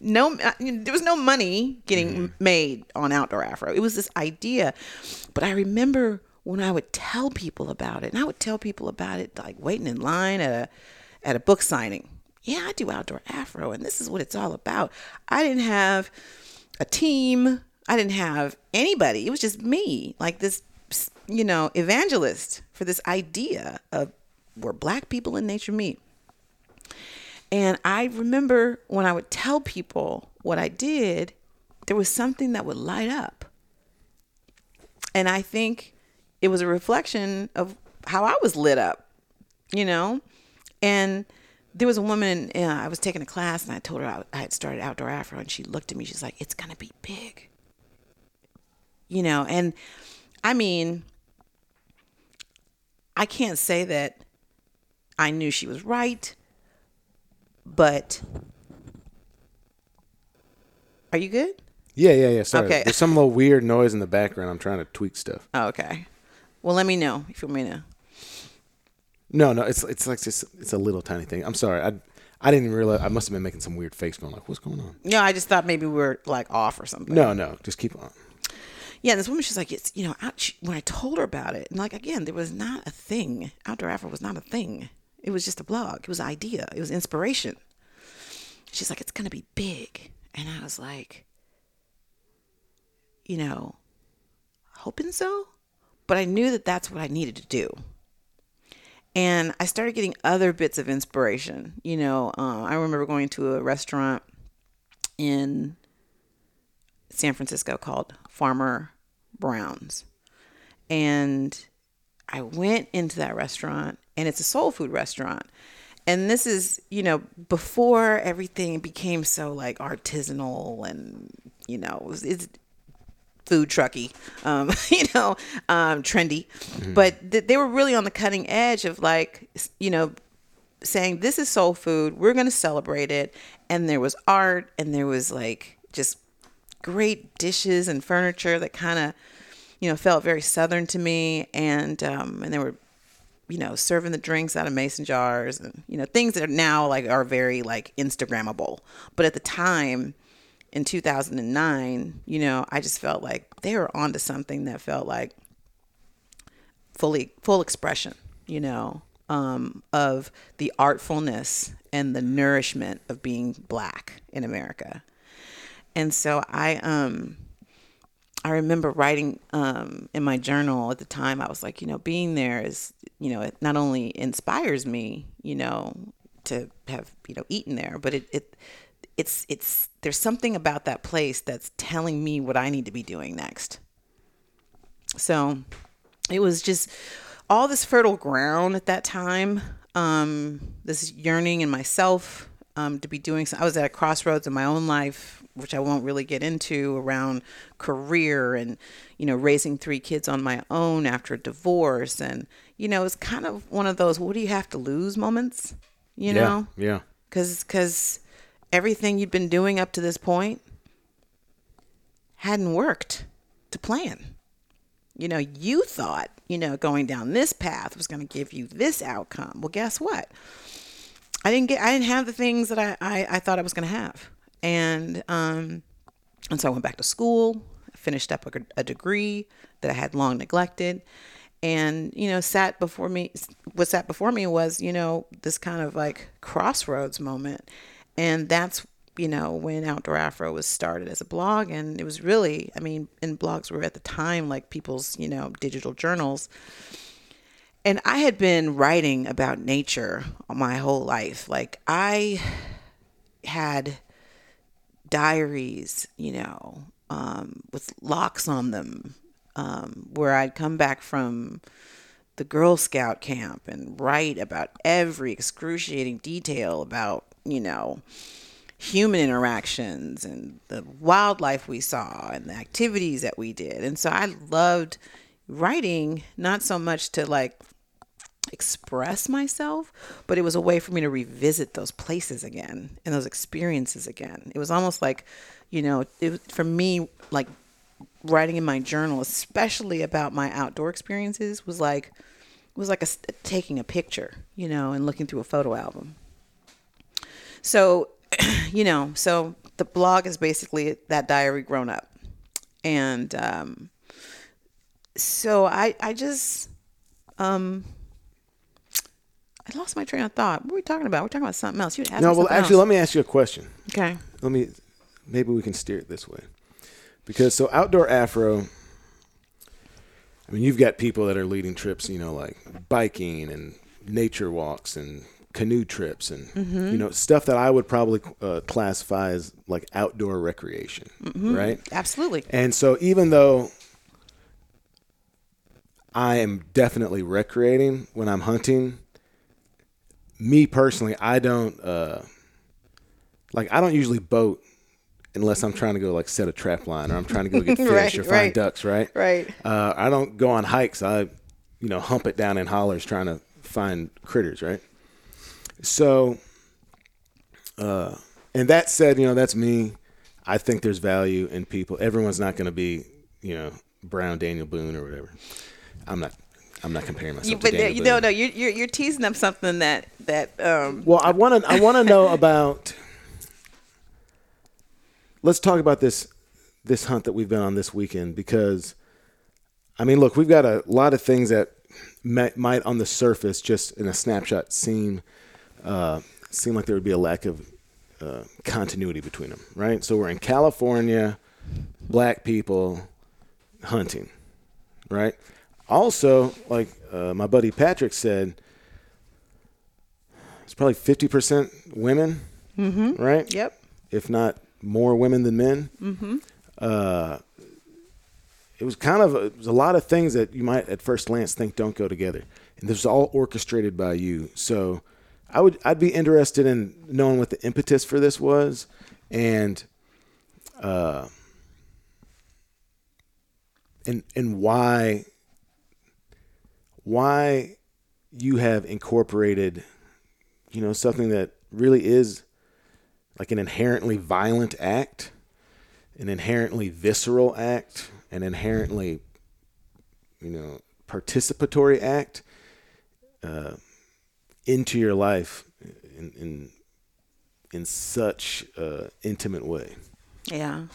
no there was no money getting mm. made on outdoor afro it was this idea but i remember when i would tell people about it and i would tell people about it like waiting in line at a at a book signing. Yeah i do outdoor afro and this is what it's all about. I didn't have a team. I didn't have anybody. It was just me like this you know evangelist for this idea of where black people in nature meet. And I remember when I would tell people what I did, there was something that would light up. And I think it was a reflection of how I was lit up, you know? And there was a woman uh, I was taking a class and I told her I, I had started outdoor Afro and she looked at me. She's like, "It's gonna be big," you know. And I mean, I can't say that I knew she was right, but are you good? Yeah, yeah, yeah. Sorry. Okay. There's some little weird noise in the background. I'm trying to tweak stuff. Oh, okay. Well, let me know if you want me to. No, no, it's it's like just it's a little tiny thing. I'm sorry. I I didn't realize. I must have been making some weird face going like, what's going on? No, I just thought maybe we were like off or something. No, no, just keep on. Yeah, this woman, she's like, it's, you know, out, she, when I told her about it, and like, again, there was not a thing. Outdoor Afro was not a thing. It was just a blog. It was an idea. It was inspiration. She's like, it's going to be big. And I was like, you know, hoping so. But I knew that that's what I needed to do. And I started getting other bits of inspiration. You know, uh, I remember going to a restaurant in San Francisco called Farmer Brown's. And I went into that restaurant, and it's a soul food restaurant. And this is, you know, before everything became so like artisanal and, you know, it's food trucky, um, you know, um, trendy. But th- they were really on the cutting edge of like, you know, saying this is soul food. We're going to celebrate it. And there was art and there was like just great dishes and furniture that kind of, you know, felt very southern to me. And, um, and they were, you know, serving the drinks out of mason jars and, you know, things that are now like are very like Instagrammable. But at the time, in 2009, you know, I just felt like they were onto something that felt like fully full expression, you know, um, of the artfulness and the nourishment of being black in America. And so I um I remember writing um, in my journal at the time. I was like, you know, being there is, you know, it not only inspires me, you know, to have you know eaten there, but it it it's it's there's something about that place that's telling me what I need to be doing next. So it was just all this fertile ground at that time. Um, this yearning in myself um, to be doing. So I was at a crossroads in my own life, which I won't really get into around career and you know raising three kids on my own after a divorce, and you know it's kind of one of those what do you have to lose moments, you know? Yeah, yeah. because because everything you'd been doing up to this point hadn't worked to plan. You know, you thought you know going down this path was going to give you this outcome. Well, guess what? I didn't get. I didn't have the things that I I, I thought I was going to have, and um, and so I went back to school, finished up a, a degree that I had long neglected, and you know sat before me what sat before me was you know this kind of like crossroads moment and that's you know when outdoor afro was started as a blog and it was really i mean and blogs were at the time like people's you know digital journals. And i had been writing about nature my whole life. Like i had diaries you know um, with locks on them um, where I'd come back from the Girl Scout camp and write about every excruciating detail about, you know, human interactions and the wildlife we saw and the activities that we did. And so I loved writing, not so much to like express myself, but it was a way for me to revisit those places again and those experiences again. It was almost like, you know, it for me, like writing in my journal, especially about my outdoor experiences, was like was like a, taking a picture, you know, and looking through a photo album. So, you know, so the blog is basically that diary grown up, and um, so I I just um. I lost my train of thought. What were we talking about? We're talking about something else. You asked No, well, actually, else. let me ask you a question. Okay. Let me, maybe we can steer it this way, because so outdoor Afro. I mean, you've got people that are leading trips, you know, like biking and nature walks and canoe trips and you know stuff that I would probably uh, classify as like outdoor recreation, right? Absolutely. And so even though I am definitely recreating when I'm hunting, me personally, I don't uh, like I don't usually boat unless I'm trying to go like set a trap line or I'm trying to go get fish Right, or find right. ducks, right? Right. Uh, I don't go on hikes. I, you know, hump it down in hollers trying to find critters, right? So, uh, and that said, you know, that's me. I think there's value in people. Everyone's not going to be, you know, Brown Daniel Boone or whatever. I'm not. I'm not comparing myself You, to but Daniel you no, Boone. no, you're, you're you're teasing up something that that um Well, I want to. I want to know about. Let's talk about this this hunt that we've been on this weekend because, I mean, look, we've got a lot of things that might, might on the surface, just in a snapshot, seem uh, seem like there would be a lack of uh, continuity between them, right? So we're in California, black people hunting, right? Also, like uh, my buddy Patrick said, it's probably 50% women, right? yep If not more women than men. Mm-hmm. Uh, it was kind of a, it was a lot of things that you might at first glance think don't go together, and this was all orchestrated by you. So, I would I'd be interested in knowing what the impetus for this was, and uh, and and why why you have incorporated you know something that really is like an inherently violent act an inherently visceral act an inherently you know participatory act uh, into your life in in, in such intimate way Yeah.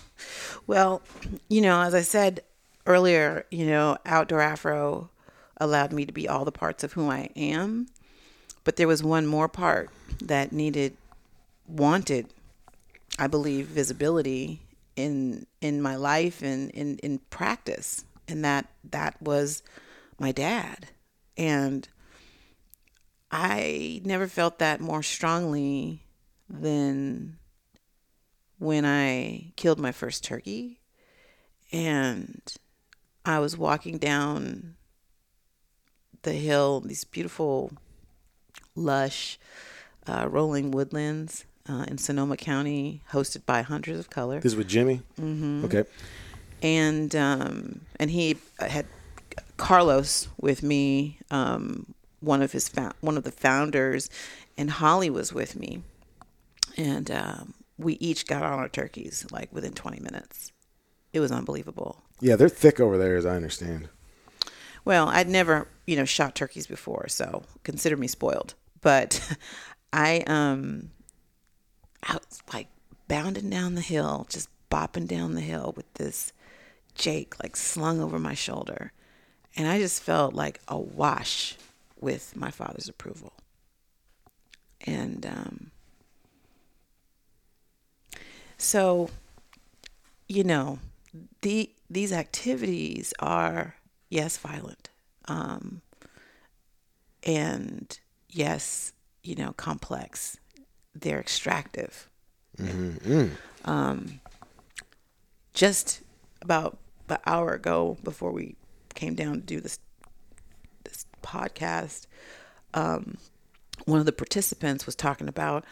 Well, you know, as I said earlier, you know, Outdoor Afro allowed me to be all the parts of who I am. But there was one more part that needed, wanted, I believe, visibility in in my life and in, in practice. And that that was my dad. And I never felt that more strongly than when I killed my first turkey and I was walking down the hill, these beautiful, lush, uh, rolling woodlands uh, in Sonoma County, hosted by Hunters of Color. this is with jimmy mm-hmm. okay and um, and he had Carlos with me, um, one of his fou- one of the founders, and Holly was with me, and um, we each got on our turkeys like within 20 minutes. It was unbelievable. yeah they're thick over there as i understand Well, I'd never, you know, shot turkeys before, so consider me spoiled. But I um I was like bounding down the hill, just bopping down the hill with this Jake like slung over my shoulder. And I just felt like awash with my father's approval. And um so you know, the these activities are yes violent, um, and yes, you know, complex. They're extractive. Um, just about an hour ago, before we came down to do this this podcast, um, one of the participants was talking about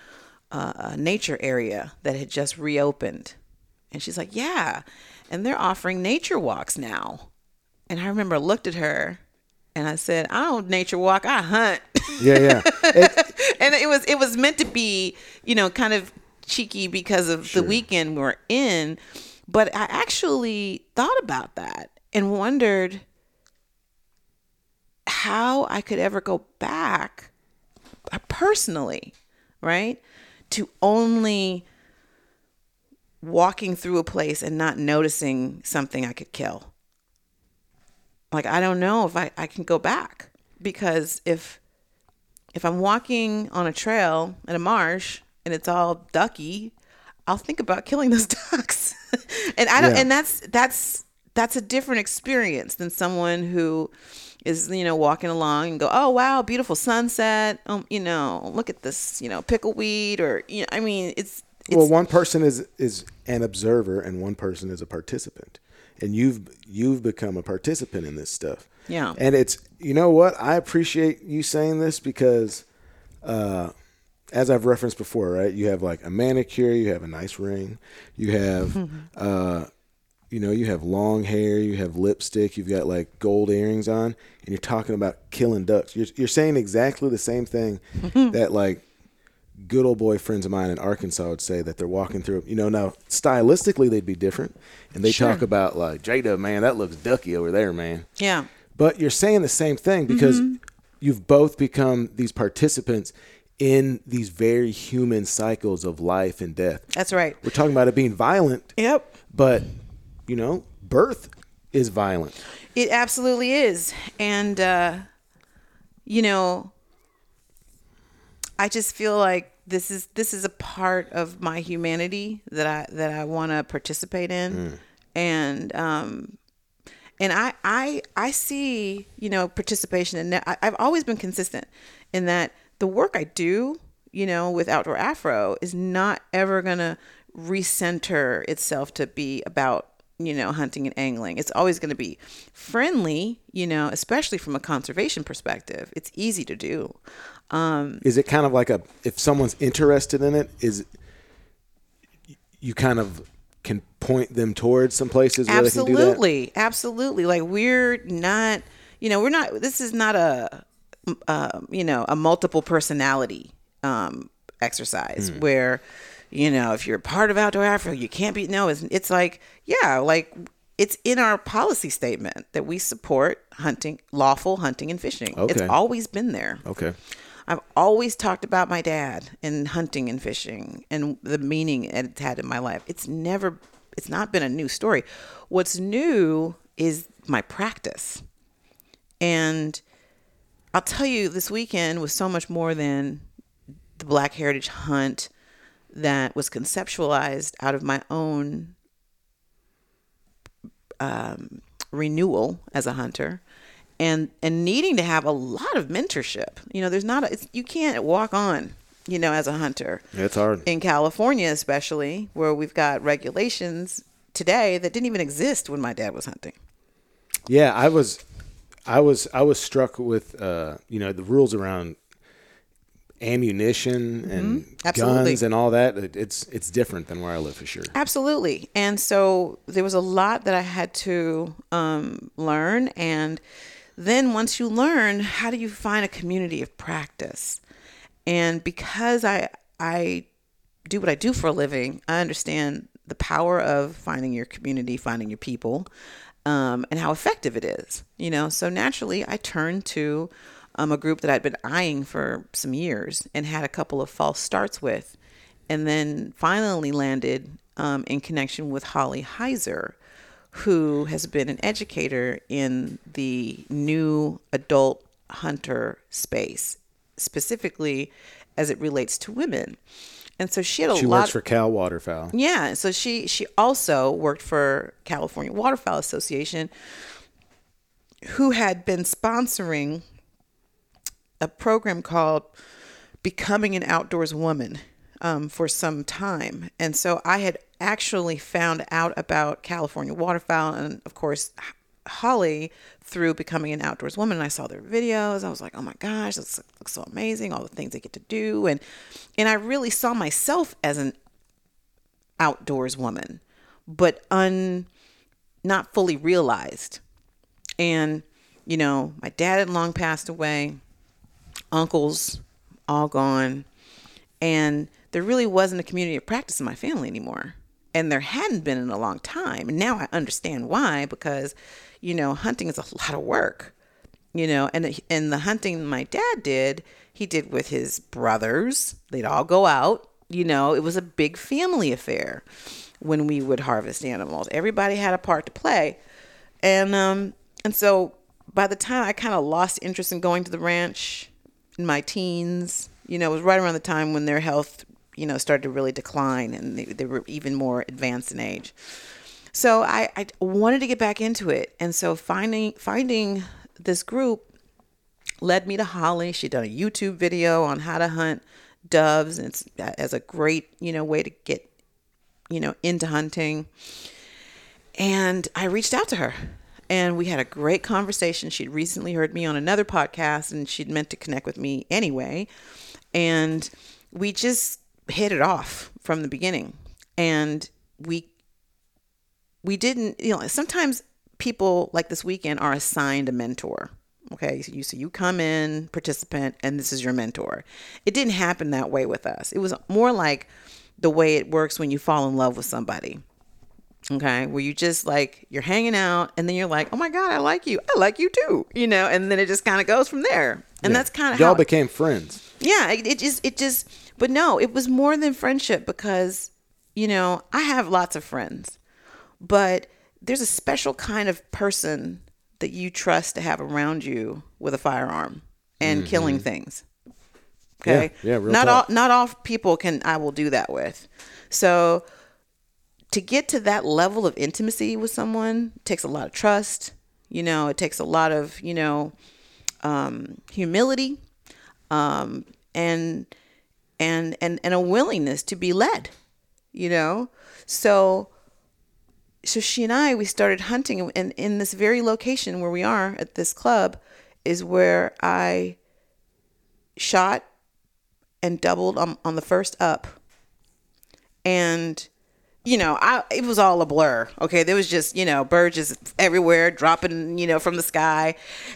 uh, a nature area that had just reopened. And she's like, Yeah. And they're offering nature walks now. And I remember I looked at her and I said, I don't nature walk, I hunt. yeah yeah It- and it was it was meant to be, you know, kind of cheeky because of the weekend we we're in. But I actually thought about that and wondered how I could ever go back personally, right? To only walking through a place and not noticing something I could kill. Like I don't know if I, I can go back because if if I'm walking on a trail in a marsh and it's all ducky, I'll think about killing those ducks. and I don't Yeah. and that's that's that's a different experience than someone who is you know walking along and go, "Oh wow, beautiful sunset. Um, you know, look at this, you know, pickleweed or you know, I mean, it's it's well, one person is is an observer and one person is a participant, and you've you've become a participant in this stuff. Yeah. and it's you know what I appreciate you saying this because uh, as I've referenced before, right? You have like a manicure, you have a nice ring, you have, uh, you know, you have long hair, you have lipstick, you've got like gold earrings on, and you're talking about killing ducks. You're, you're saying exactly the same thing that like good old boy friends of mine in Arkansas would say that they're walking through. You know, now stylistically they'd be different, and they Sure. talk about like Jada, man, that looks ducky over there, man. Yeah. But you're saying the same thing because you've both become these participants in these very human cycles of life and death. That's right. We're talking about it being violent, Yep. but you know, birth is violent. It absolutely is. And, uh, you know, I just feel like this is this is a part of my humanity that I that I want to participate in, and um, and I I I see you know participation. I, I've always been consistent in that the work I do, you know, with Outdoor Afro is not ever gonna recenter itself to be about you know hunting and angling. It's always going to be friendly, you know, especially from a conservation perspective. It's easy to do. Um, is it kind of like a if someone's interested in it, is you kind of can point them towards some places where they can do that? absolutely absolutely like we're not you know we're not this is not a uh, you know a multiple personality um exercise Hmm. where you know if you're part of outdoor afro you can't be no it's, it's like yeah like it's in our policy statement that we support hunting lawful hunting and fishing it's always been there Okay. I've always talked about my dad and hunting and fishing and the meaning it's had in my life. It's never, it's not been a new story. What's new is my practice. And I'll tell you, this weekend was so much more than the Black Heritage Hunt that was conceptualized out of my own um, renewal as a hunter and and needing to have a lot of mentorship you know there's not a, it's, you can't walk on you know as a hunter it's hard. in california especially where we've got regulations today that didn't even exist when my dad was hunting Yeah, I was, I was, I was struck with, uh, you know, the rules around ammunition and Mm-hmm. Guns and all that. It, it's it's different than where I live for sure. Absolutely. And so there was a lot that I had to um, learn. And then once you learn, how do you find a community of practice? And because I I do what I do for a living, I understand the power of finding your community, finding your people, um, and how effective it is. You know, so naturally I turned to um, a group that I'd been eyeing for some years and had a couple of false starts with, and then finally landed um, in connection with Holly Heiser, who has been an educator in the new adult hunter space, specifically as it relates to women. And so she had a She lot works for Cal Waterfowl. yeah, so she she also worked for California Waterfowl Association, who had been sponsoring a program called Becoming an Outdoors Woman um, for some time, and so I had actually found out about California Waterfowl and of course Holly through Becoming an Outdoors Woman. And I saw their videos. I was like, oh my gosh, this looks so amazing! All the things they get to do, and and I really saw myself as an outdoors woman, but un not fully realized. And you know, my dad had long passed away, uncles all gone, and there really wasn't a community of practice in my family anymore. And there hadn't been in a long time. And now I understand why because you know, hunting is a lot of work you know and and the hunting my dad did he did with his brothers. They'd all go out you know it was a big family affair when we would harvest animals. Everybody had a part to play. And um and so by the time i kind of lost interest in going to the ranch in my teens you know it was right around the time when their health you know started to really decline and they, they were even more advanced in age. So I, I wanted to get back into it. And so finding finding this group led me to holly. She'd done a youtube video on how to hunt doves. And it's uh, as a great you know way to get you know into hunting. And i reached out to her and we had a great conversation. She'd recently heard me on another podcast and she'd meant to connect with me anyway. And we just hit it off from the beginning. And we we didn't, you know, sometimes people like this weekend are assigned a mentor. Okay, so you so you come in participant and this is your mentor. It didn't happen that way with us. It was more like the way it works when you fall in love with somebody. Okay, where you just like you're hanging out and then you're like, "Oh my god, I like you. I like you too." You know, and then it just kind of goes from there. And Yeah. that's kind of y'all became friends. yeah it, it just it just but no it was more than friendship because you know i have lots of friends but there's a special kind of person that you trust to have around you with a firearm and killing things okay Mm-hmm. Yeah, yeah, not talk. all not all people can i will do that with so to get to that level of intimacy with someone takes a lot of trust you know it takes a lot of you know um, humility um, and and and and a willingness to be led you know? So so she and i we started hunting and in this very location where we are at this club is where i shot and doubled on, on the first up. And you know i it was all a blur okay? There was just you know birds just everywhere dropping you know from the sky.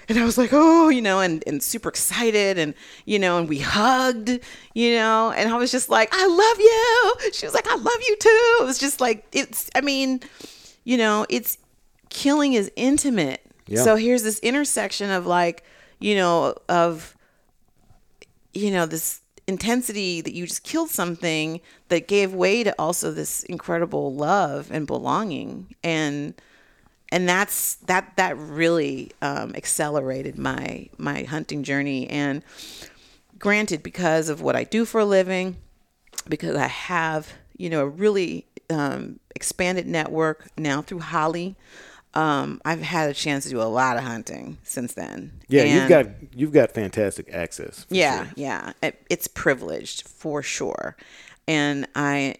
And i was like oh you know and, and super excited and you know and we hugged you know? And i was just like i love you. She was like i love you too. It was just like it's i mean you know it's killing is intimate. Yeah. so here's this intersection of like you know of you know this intensity that you just killed something that gave way to also this incredible love and belonging. And and that's that that really um, accelerated my my hunting journey. And granted because of what i do for a living because i have you know a really um, expanded network now through holly um, i've had a chance to do a lot of hunting since then Yeah, you've got you've got fantastic access. yeah sure. yeah it, it's privileged for sure and i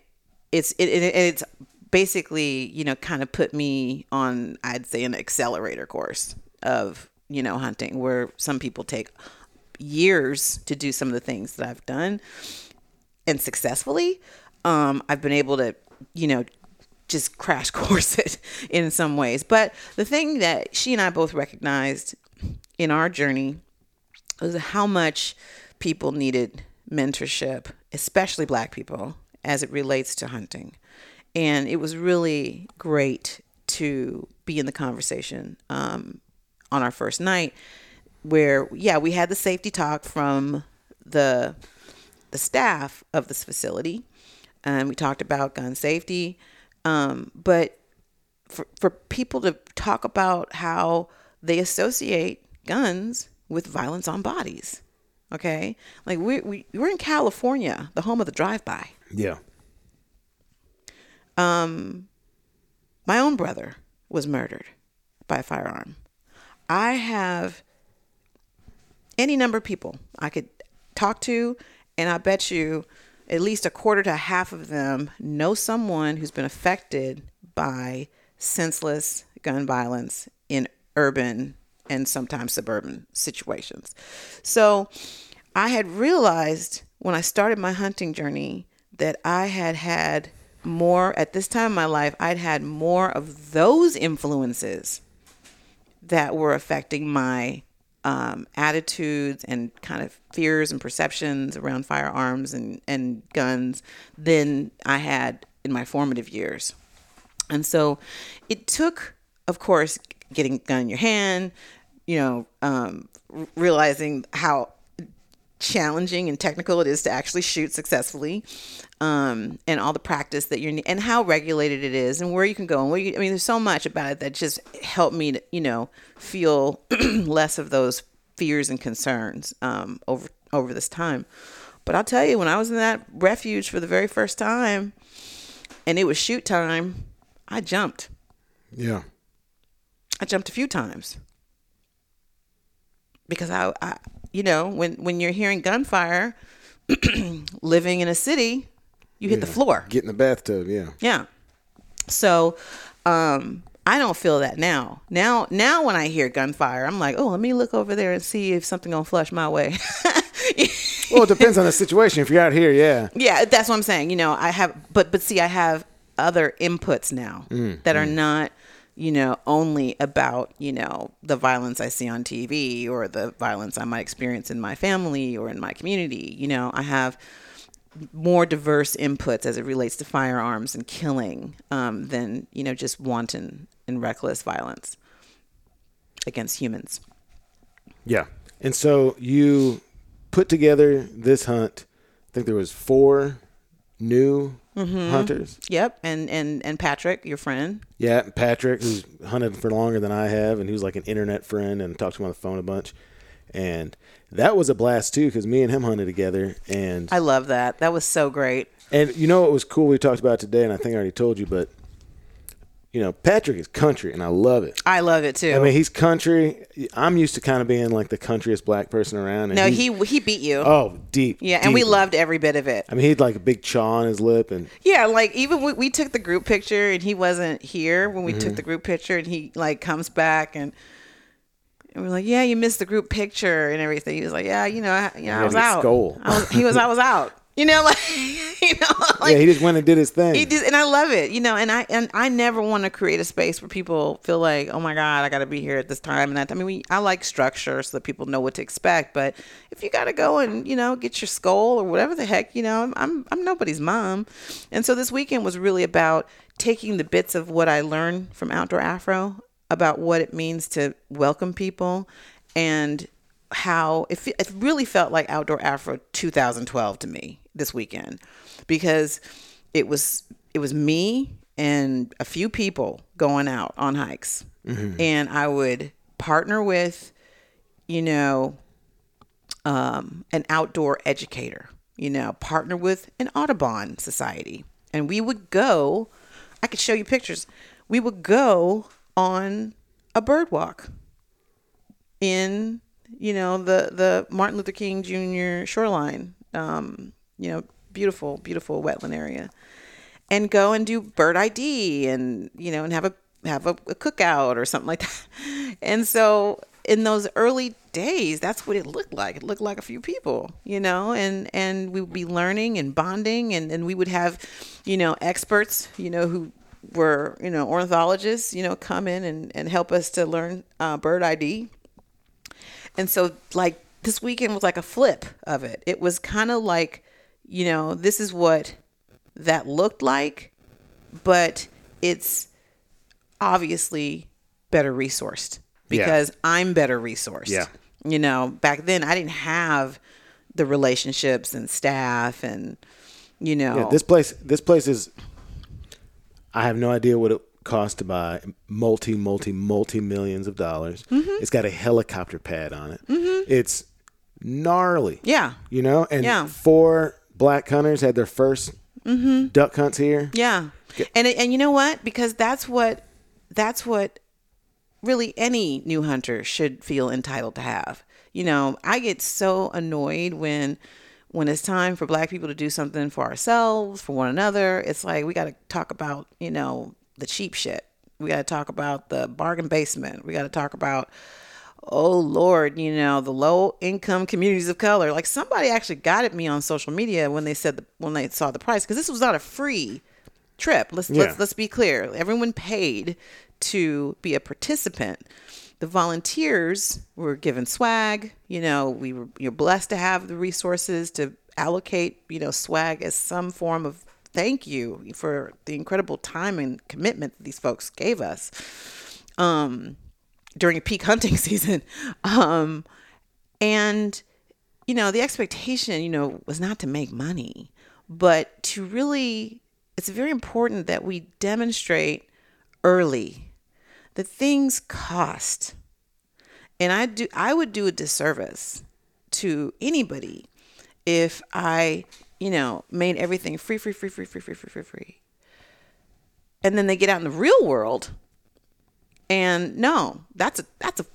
it's it, it it's basically you know kind of put me on i'd say an accelerator course of you know hunting where some people take years to do some of the things that i've done and successfully um i've been able to you know just crash course it in some ways but the thing that she and i both recognized in our journey was how much people needed mentorship, especially black people, as it relates to hunting. And it was really great to be in the conversation um, on our first night where, yeah, we had the safety talk from the the staff of this facility. And we talked about gun safety. Um, but for, for people to talk about how they associate guns with violence on bodies. Okay. Like we, we, we're in California, the home of the drive by. Yeah. Um, my own brother was murdered by a firearm. I have any number of people I could talk to, and I bet you at least a quarter to half of them know someone who's been affected by senseless gun violence in urban and sometimes suburban situations. So I had realized when I started my hunting journey that I had had more, at this time in my life, I'd had more of those influences that were affecting my um, attitudes and kind of fears and perceptions around firearms and, and guns than I had in my formative years. And so it took, of course, getting a gun in your hand, you know, um, realizing how challenging and technical it is to actually shoot successfully, um, and all the practice that you're and how regulated it is and where you can go and where you. I mean, there's so much about it that just helped me to you know feel less of those fears and concerns um, over over this time. But I'll tell you, when I was in that refuge for the very first time, and it was shoot time, I jumped. Yeah. I jumped a few times because I, I you know, when when you're hearing gunfire, living in a city, you hit the floor. Get in the bathtub. Yeah. Yeah. So, um, I don't feel that now. Now, now when I hear gunfire, I'm like, oh, let me look over there and see if something gonna flush my way. Well, it depends on the situation. If you're out here, yeah. yeah, that's what I'm saying. You know, I have, but but see, I have other inputs now that are not, you know, only about you know the violence I see on TV or the violence I might experience in my family or in my community. You know, I have more diverse inputs as it relates to firearms and killing um, than you know just wanton and reckless violence against humans. Yeah. And so you put together this hunt. I think there was four new Mm-hmm. hunters. Yep, and and and Patrick, your friend. Yeah, Patrick, who's hunted for longer than I have, and who's like an internet friend, and talked to him on the phone a bunch. And that was a blast too, because me and him hunted together, and I love that. That was so great. and you know what was cool we talked about today, and I think I already told you, but you know Patrick is country, and I love it. I love it too. I mean, he's country. I'm used to kind of being like the countryest black person around. And no, he he beat you. oh deep. yeah, and we deep. loved every bit of it. I mean, he had like a big chaw on his lip, and Yeah, like even we, we took the group picture and he wasn't here when we Mm-hmm. took the group picture and he like comes back and, and we're like, yeah, you missed the group picture and everything. He was like, yeah, you know, I, you know, I was out. skull. I was, he was, I was out. You know, like mm-hmm. you know, like yeah, he just went and did his thing. he just, and I love it, you know, and I and I never want to create a space where people feel like, oh my god, I got to be here at this time and that. I mean, we I like structure so that people know what to expect. But if you got to go and you know get your skull or whatever the heck, you know, I'm I'm, I'm nobody's mom, and so this weekend was really about taking the bits of what I learned from Outdoor Afro about what it means to welcome people and how it, it really felt like outdoor afro 2012 to me this weekend because it was it was me and a few people going out on hikes. And i would partner with you know um, an outdoor educator you know partner with an audubon society. And we would go i could show you pictures. We would go on a bird walk in you know the the Martin Luther King Jr. shoreline, um, you know, beautiful, beautiful wetland area, and go and do bird ID and you know and have a have a, a cookout or something like that. And so in those early days, that's what it looked like. It looked like a few people, you know, and and we would be learning and bonding, and and we would have, you know, experts, you know, who were you know ornithologists, you know, come in and and help us to learn uh, bird ID and so, like, this weekend was like a flip of it. It was kind of like, you know, this is what that looked like, but it's obviously better resourced Yeah. because I'm better resourced. Yeah. You know, back then I didn't have the relationships and staff and, you know, Yeah, this place this place is I have no idea what it cost to buy multi multi multi millions of dollars. Mm-hmm. It's got a helicopter pad on it. It's gnarly. yeah. You know, and Yeah. four black hunters had their 1st mm-hmm. duck hunts here. Yeah. And and you know what? Because that's what that's what really any new hunter should feel entitled to have. You know, I get so annoyed when when it's time for black people to do something for ourselves, for one another. It's like we got to talk about, you know, the cheap shit. We got to talk about the bargain basement. We got to talk about oh lord you know the low income communities of color. Like somebody actually got at me on social media when they said the, when they saw the price because this was not a free trip. Let's Yeah. let's let's be clear. Everyone paid to be a participant. The volunteers were given swag. You know we were you're blessed to have the resources to allocate you know swag as some form of thank you for the incredible time and commitment that these folks gave us. Um during peak hunting season. Um, and, you know, the expectation, you know, was not to make money, but to really, it's very important that we demonstrate early that things cost. And I do, I would do a disservice to anybody if I, you know, made everything free, free, free, free, free, free, free, free, free. And then they get out in the real world and no, that's a that's a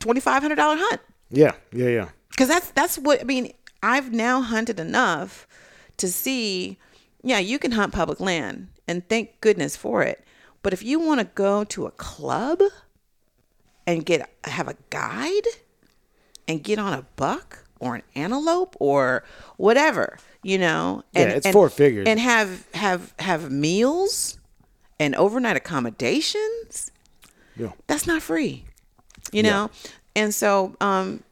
twenty five hundred dollar hunt Yeah, yeah, yeah. because that's that's what I mean. I've now hunted enough to see, yeah, you can hunt public land, and thank goodness for it. But if you want to go to a club and get have a guide and get on a buck or an antelope or whatever, you know. Yeah, it's four figures. And have have have meals and overnight accommodations. Yeah. That's not free, you know. And so, um,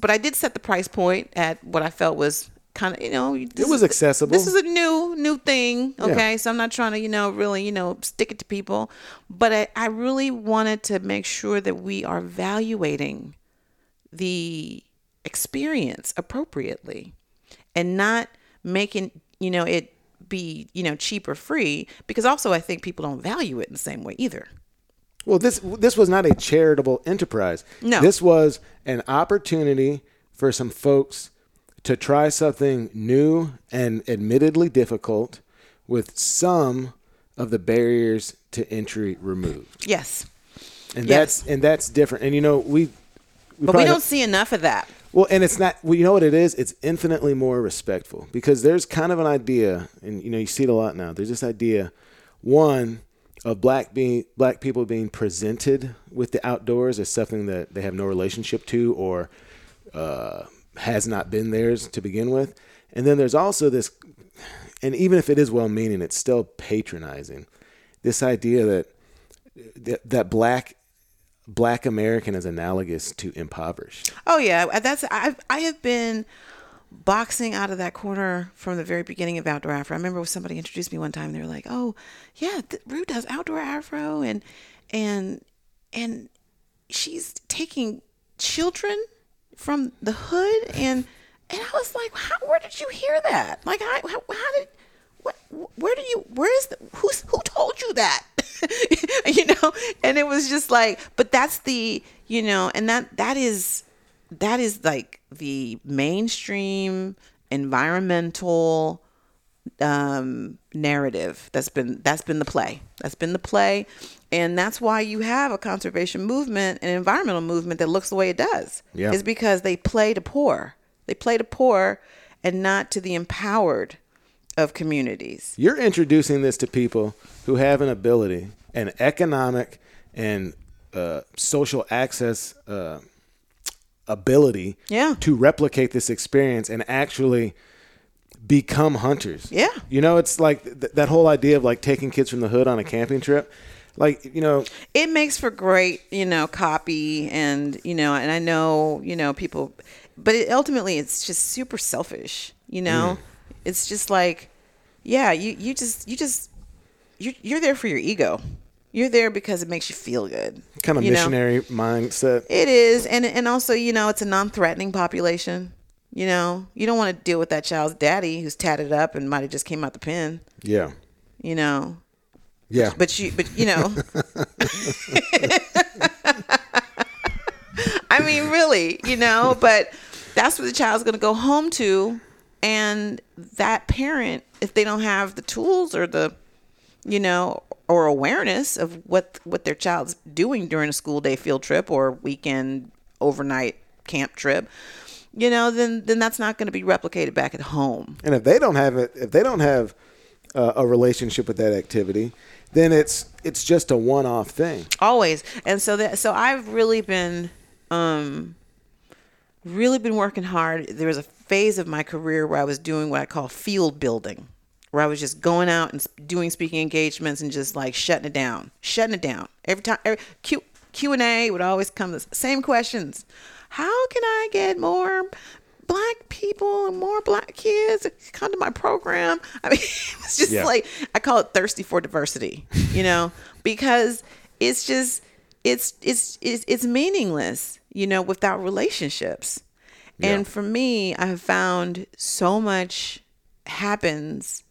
but I did set the price point at what I felt was kind of, you know, it was is- accessible. This is a new new thing, Yeah. okay? So I'm not trying to, you know, really, you know, stick it to people, but I, I really wanted to make sure that we are evaluating the experience appropriately and not making you know it be you know cheap or free because also i think people don't value it in the same way either Well, this this was not a charitable enterprise. No. This was an opportunity for some folks to try something new and admittedly difficult with some of the barriers to entry removed. yes And Yes. that's and that's different. And you know, we, we but we don't see enough of that well, and it's not. Well, you know what it is? It's infinitely more respectful because there's kind of an idea, and you know you see it a lot now. There's this idea, one, of black being black people being presented with the outdoors as something that they have no relationship to or uh, has not been theirs to begin with, and then there's also this, and even if it is well-meaning, it's still patronizing. This idea that that, that black black American is analogous to impoverished. oh yeah that's i i have been boxing out of that corner from the very beginning of outdoor afro i remember somebody introduced me one time they were like oh yeah th- rue does outdoor afro and and and she's taking children from the hood and and I was like, how, where did you hear that? Like, how, how, how did what? Where do you? Where is the? Who's who told you that? you know, and it was just like, but that's the you know, and that that is that is like the mainstream environmental um, narrative that's been that's been the play. That's been the play. And that's why you have a conservation movement and environmental movement that looks the way it does. Yeah. is because they play to poor. They play to poor and not to the empowered of communities. You're introducing this to people who have an ability, an economic and uh, social access uh, ability Yeah. to replicate this experience and actually become hunters. Yeah. You know, it's like th- that whole idea of like taking kids from the hood on a camping trip. Like, you know, it makes for great, you know, copy and, you know, and I know, you know, people, but it, ultimately it's just super selfish, you know? Mm. It's just like, yeah, you, you just, you just, you're, you're there for your ego. You're there because it makes you feel good. kind of you know? missionary mindset. It is, and and also you know it's a non-threatening population. You know you don't want to deal with that child's daddy who's tatted up and might have just came out the pen. Yeah. You know, Yeah. but you but you know i mean really you know but that's where the child's going to go home to and that parent if they don't have the tools or the you know or awareness of what what their child's doing during a school day field trip or weekend overnight camp trip you know then then that's not going to be replicated back at home. And if they don't have it, if they don't have uh, a relationship with that activity, then it's it's just a one-off thing. always. And so that so i've really been um really been working hard. There was a phase of my career where i was doing what i call field building where i was just going out and doing speaking engagements and just like shutting it down shutting it down every time every, Q, q&a would always come the same questions how can i get more black people and more black kids to come to my program i mean it's just Yeah. like I call it thirsty for diversity, you know, because it's just it's it's it's, it's meaningless, you know, without relationships. And for me, I have found so much happens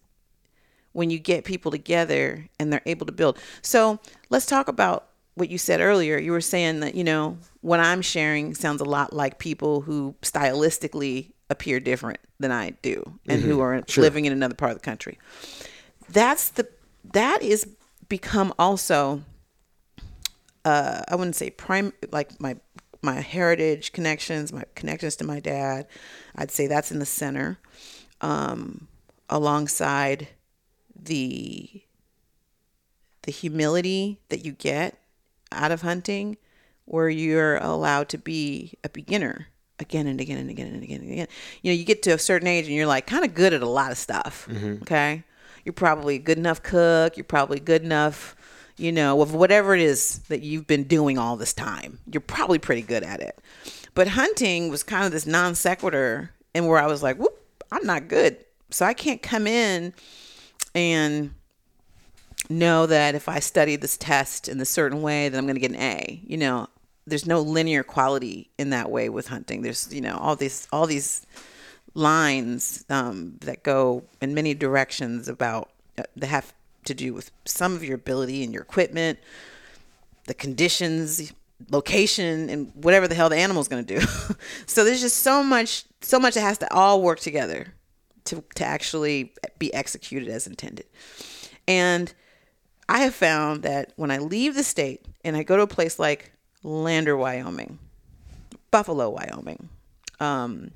when you get people together and they're able to build. So, let's talk about what you said earlier. You were saying that, you know, what I'm sharing sounds a lot like people who stylistically appear different than I do and who are living in another part of the country that's the that is become also uh i wouldn't say prime like my my heritage connections my connections to my dad i'd say that's in the center um alongside the the humility that you get out of hunting where you're allowed to be a beginner again and again and again and again and again. You know, you get to a certain age and you're like kind of good at a lot of stuff. Mm-hmm. Okay. You're probably a good enough cook. You're probably good enough, you know, of whatever it is that you've been doing all this time. You're probably pretty good at it. But hunting was kind of this non sequitur, and where I was like, whoop, I'm not good. So I can't come in and know that if I study this test in a certain way, that I'm going to get an A. You know, there's no linear quality in that way with hunting. There's you know all these all these lines um, that go in many directions about uh, that have to do with some of your ability and your equipment, the conditions, location, and whatever the hell the animal's going to do. so there's just so much so much that has to all work together to to actually be executed as intended. And I have found that when I leave the state and I go to a place like Lander, Wyoming, Buffalo, Wyoming, um,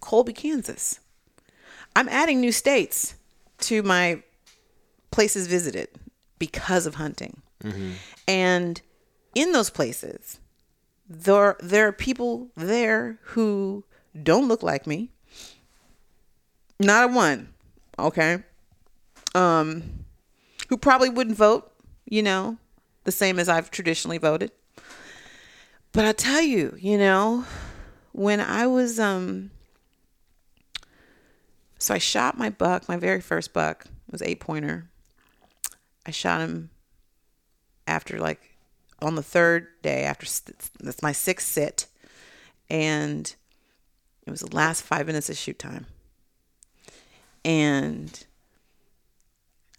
Colby, Kansas. I'm adding new states to my places visited because of hunting. And in those places, there there are people there who don't look like me. Not a one, okay? Um who probably wouldn't vote, you know, the same as I've traditionally voted. But I tell you, you know, when I was um so I shot my buck, my very first buck was eight pointer. I shot him after like on the third day after that's my sixth sit and it was the last five minutes of shoot time and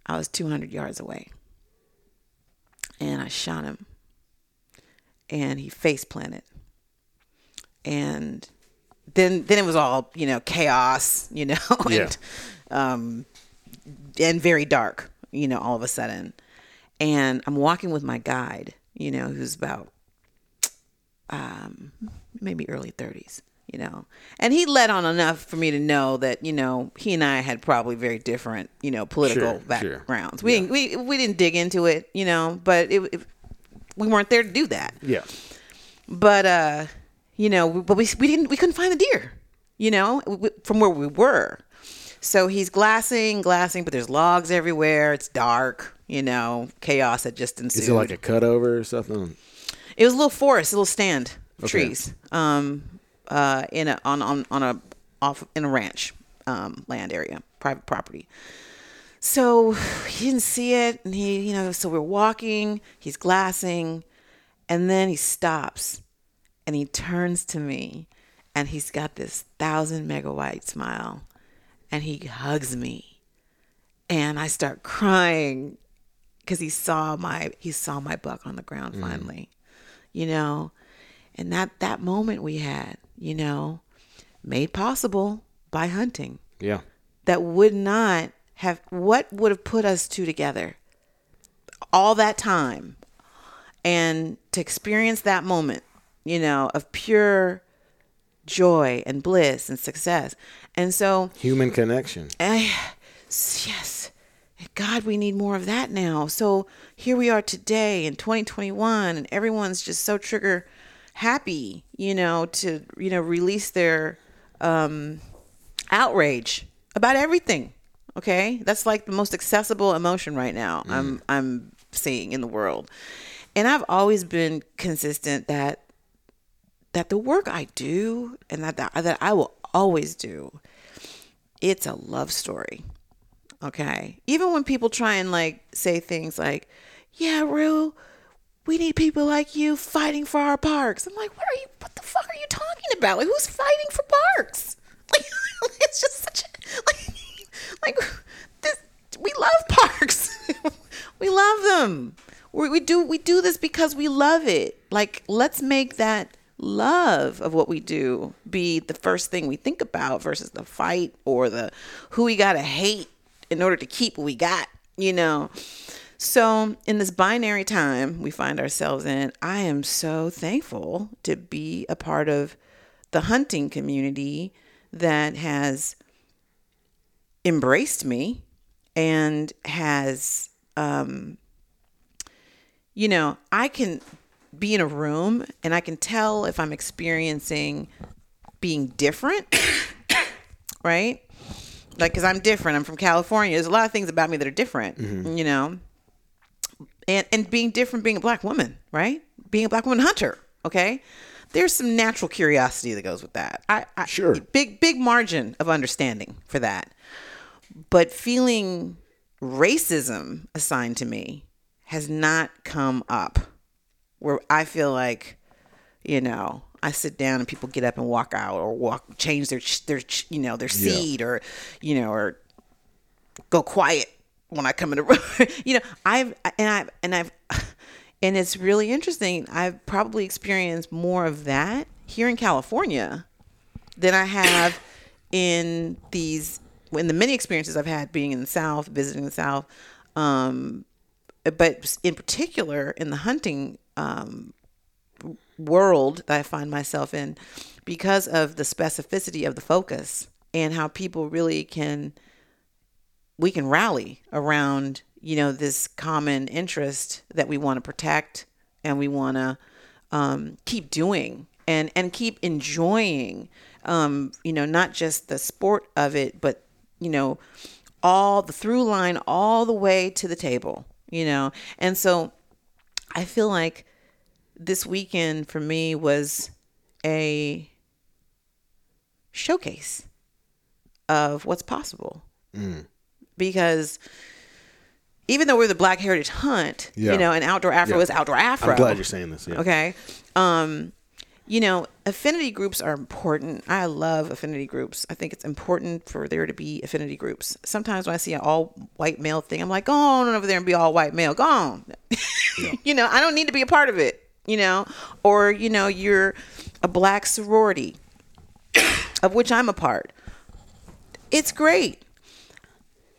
I was 200 yards away. And I shot him. And he face planted. And then then it was all, you know, chaos, you know, Yeah. and um and very dark, you know, all of a sudden. And I'm walking with my guide, you know, who's about um maybe early 30s you know. And he let on enough for me to know that you know he and i had probably very different you know political Sure, sure. backgrounds. We didn't we, we didn't dig into it you know but it, it we weren't there to do that. Yeah. but uh you know but we, we didn't we couldn't find the deer you know from where we were. So he's glassing glassing but there's logs everywhere. It's dark you know. Chaos had just ensued Is it like a cutover or something? it was a little forest, a little stand Okay. trees, um, uh, in a on on on a off in a ranch, um, land area, private property. So he didn't see it, and he, you know, so we're walking. He's glassing, and then he stops, and he turns to me, and he's got this thousand megawatt smile, and he hugs me, and I start crying because he saw my he saw my buck on the ground finally you know and that that moment we had you know made possible by hunting Yeah. that would not have what would have put us two together all that time and to experience that moment you know of pure joy and bliss and success and so Human connection. I, yes. God, we need more of that now. So here we are today in 2021, and everyone's just so trigger happy, you know, to you know release their um, outrage about everything. Okay, that's like the most accessible emotion right now. I'm I'm seeing in the world, and I've always been consistent that that the work I do and that that, that I will always do it's a love story. Okay. Even when people try and like say things like, yeah, Rue, we need people like you fighting for our parks. I'm like, what are you, what the fuck are you talking about? Like, who's fighting for parks? Like, it's just such a, like, like this, we love parks. we love them. We, we do, we do this because we love it. Like, let's make that love of what we do be the first thing we think about versus the fight or the who we gotta hate in order to keep what we got, you know. So, in this binary time we find ourselves in, I am so thankful to be a part of the hunting community that has embraced me and has, um, you know, I can be in a room and I can tell if I'm experiencing being different, right? Like, because I'm different. I'm from California. There's a lot of things about me that are different, you know? And, and being different, being a black woman, right? Being a black woman hunter, okay? There's some natural curiosity that goes with that. I, I Sure. Big, big margin of understanding for that. But feeling racism assigned to me has not come up where I feel like, you know, I sit down and people get up and walk out or walk change their their you know their seat or you know or go quiet when I come in the room. you know, I've and I've and I've and it's really interesting. I've probably experienced more of that here in California than I have in these in the many experiences I've had being in the South, visiting the South, um, but in particular in the hunting um, world that I find myself in, because of the specificity of the focus and how people really can we can rally around you know this common interest that we want to protect and we want to um, keep doing and and keep enjoying um, you know not just the sport of it but you know all the through line all the way to the table you know? And so i feel like this weekend for me was a showcase of what's possible because even though we're the Black Heritage Hunt, Yeah. you know, and Outdoor Afro Yeah. is Outdoor Afro. I'm glad you're saying this. Yeah. Okay. Um, you know, affinity groups are important. I love affinity groups. I think it's important for there to be affinity groups. Sometimes when I see an all white male thing, I'm like, go on over there and be all white male. Go on. you know, I don't need to be a part of it, you know, or, you know, you're a black sorority of which I'm a part. It's great.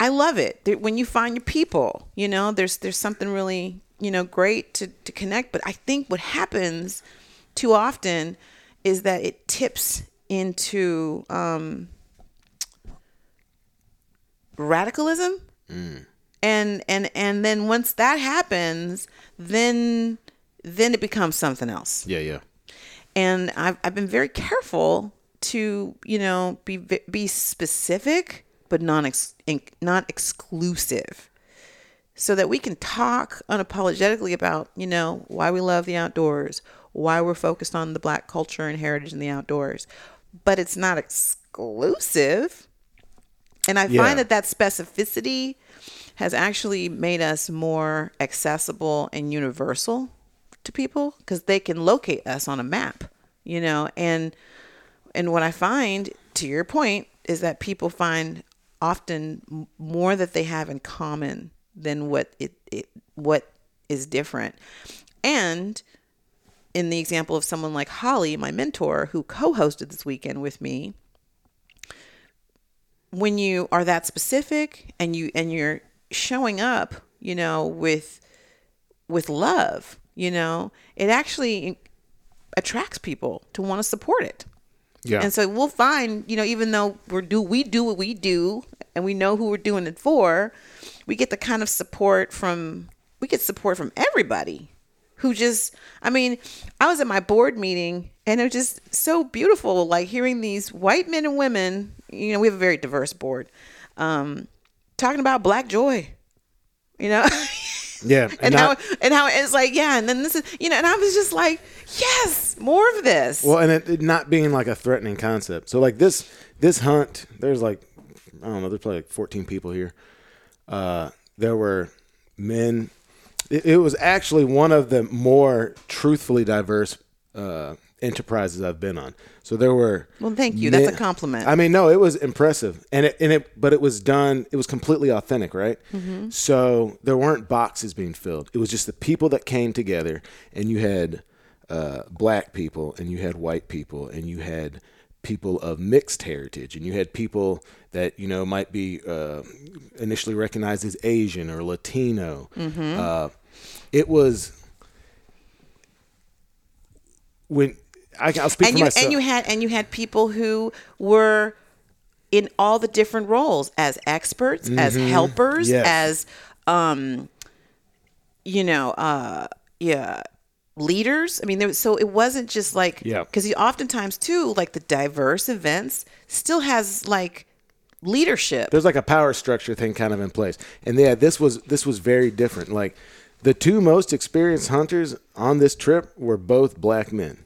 I love it when you find your people. You know, there's there's something really you know great to to connect. But I think what happens too often is that it tips into um, radicalism, and and and then once that happens, then then it becomes something else Yeah. Yeah. and I've, I've been very careful to you know be be specific but non ex, not exclusive. So that we can talk unapologetically about you know why we love the outdoors why we're focused on the black culture and heritage in the outdoors. But it's not exclusive. And i Yeah. find that that specificity has actually made us more accessible and universal to people because they can locate us on a map you know? And and what i find to your point is that people find often more that they have in common than what it, it what is different. And in the example of someone like holly my mentor who co-hosted this weekend with me when you are that specific and you and you're showing up you know with with love you know it actually attracts people to want to support it Yeah. and so we'll find you know even though we're do we do what we do and we know who we're doing it for we get the kind of support from we get support from everybody who just i mean i was at my board meeting and it was just so beautiful like hearing these white men and women you know we have a very diverse board um talking about black joy you know yeah. and not- how and how it's like yeah and then this is you know and i was just like yes more of this Well, and it, it not being like a threatening concept. So like this this hunt, there's like I don't know, there's probably like 14 people here. Uh, there were men. It, it was actually one of the more truthfully diverse uh, enterprises I've been on. So there were. Well, thank you. That's a compliment. I mean, no, it was impressive, and it and it, but it was done. It was completely authentic, right? Mm-hmm. So there weren't boxes being filled. It was just the people that came together, and you had uh, black people, and you had white people, and you had people of mixed heritage, and you had people that you know might be uh, initially recognized as Asian or Latino. Uh, it was when I, I'll speak and for you myself. and you had and you had people who were in all the different roles as experts, as helpers, Mm-hmm. Yes. as um, you know, uh, yeah, leaders. I mean, there was, so it wasn't just like Yeah. because oftentimes too like the diverse events still has like leadership. there's like a power structure thing kind of in place. And yeah, this was this was very different. Like the two most experienced hunters on this trip were both black men,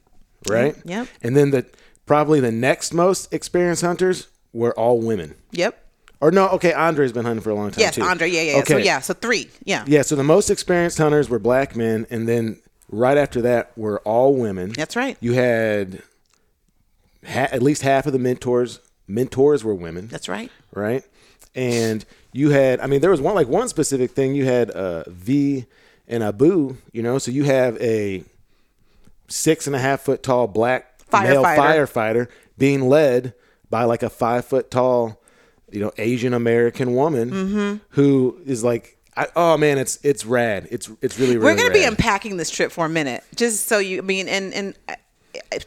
right? Yep. And then the probably the next most experienced hunters were all women. Yep. Or no, okay, Andre's been hunting for a long time Yes, too. Andre. Yeah, yeah. yeah. So Okay. yeah, so three. Yeah. Yeah, so the most experienced hunters were black men, and then right after that were all women. That's right. You had ha- at least half of the mentors. Mentors were women That's right. right? And you had, I mean, there was one like one specific thing. You had uh, V and Abu, you know, so you have a six and a half foot tall black male Firefighter. firefighter being led by like a five foot tall, you know, Asian American woman Mm-hmm. who is like, I, oh man, it's it's rad. It's it's really really. We're going to be unpacking this trip for a minute, just so you. I mean, and and uh,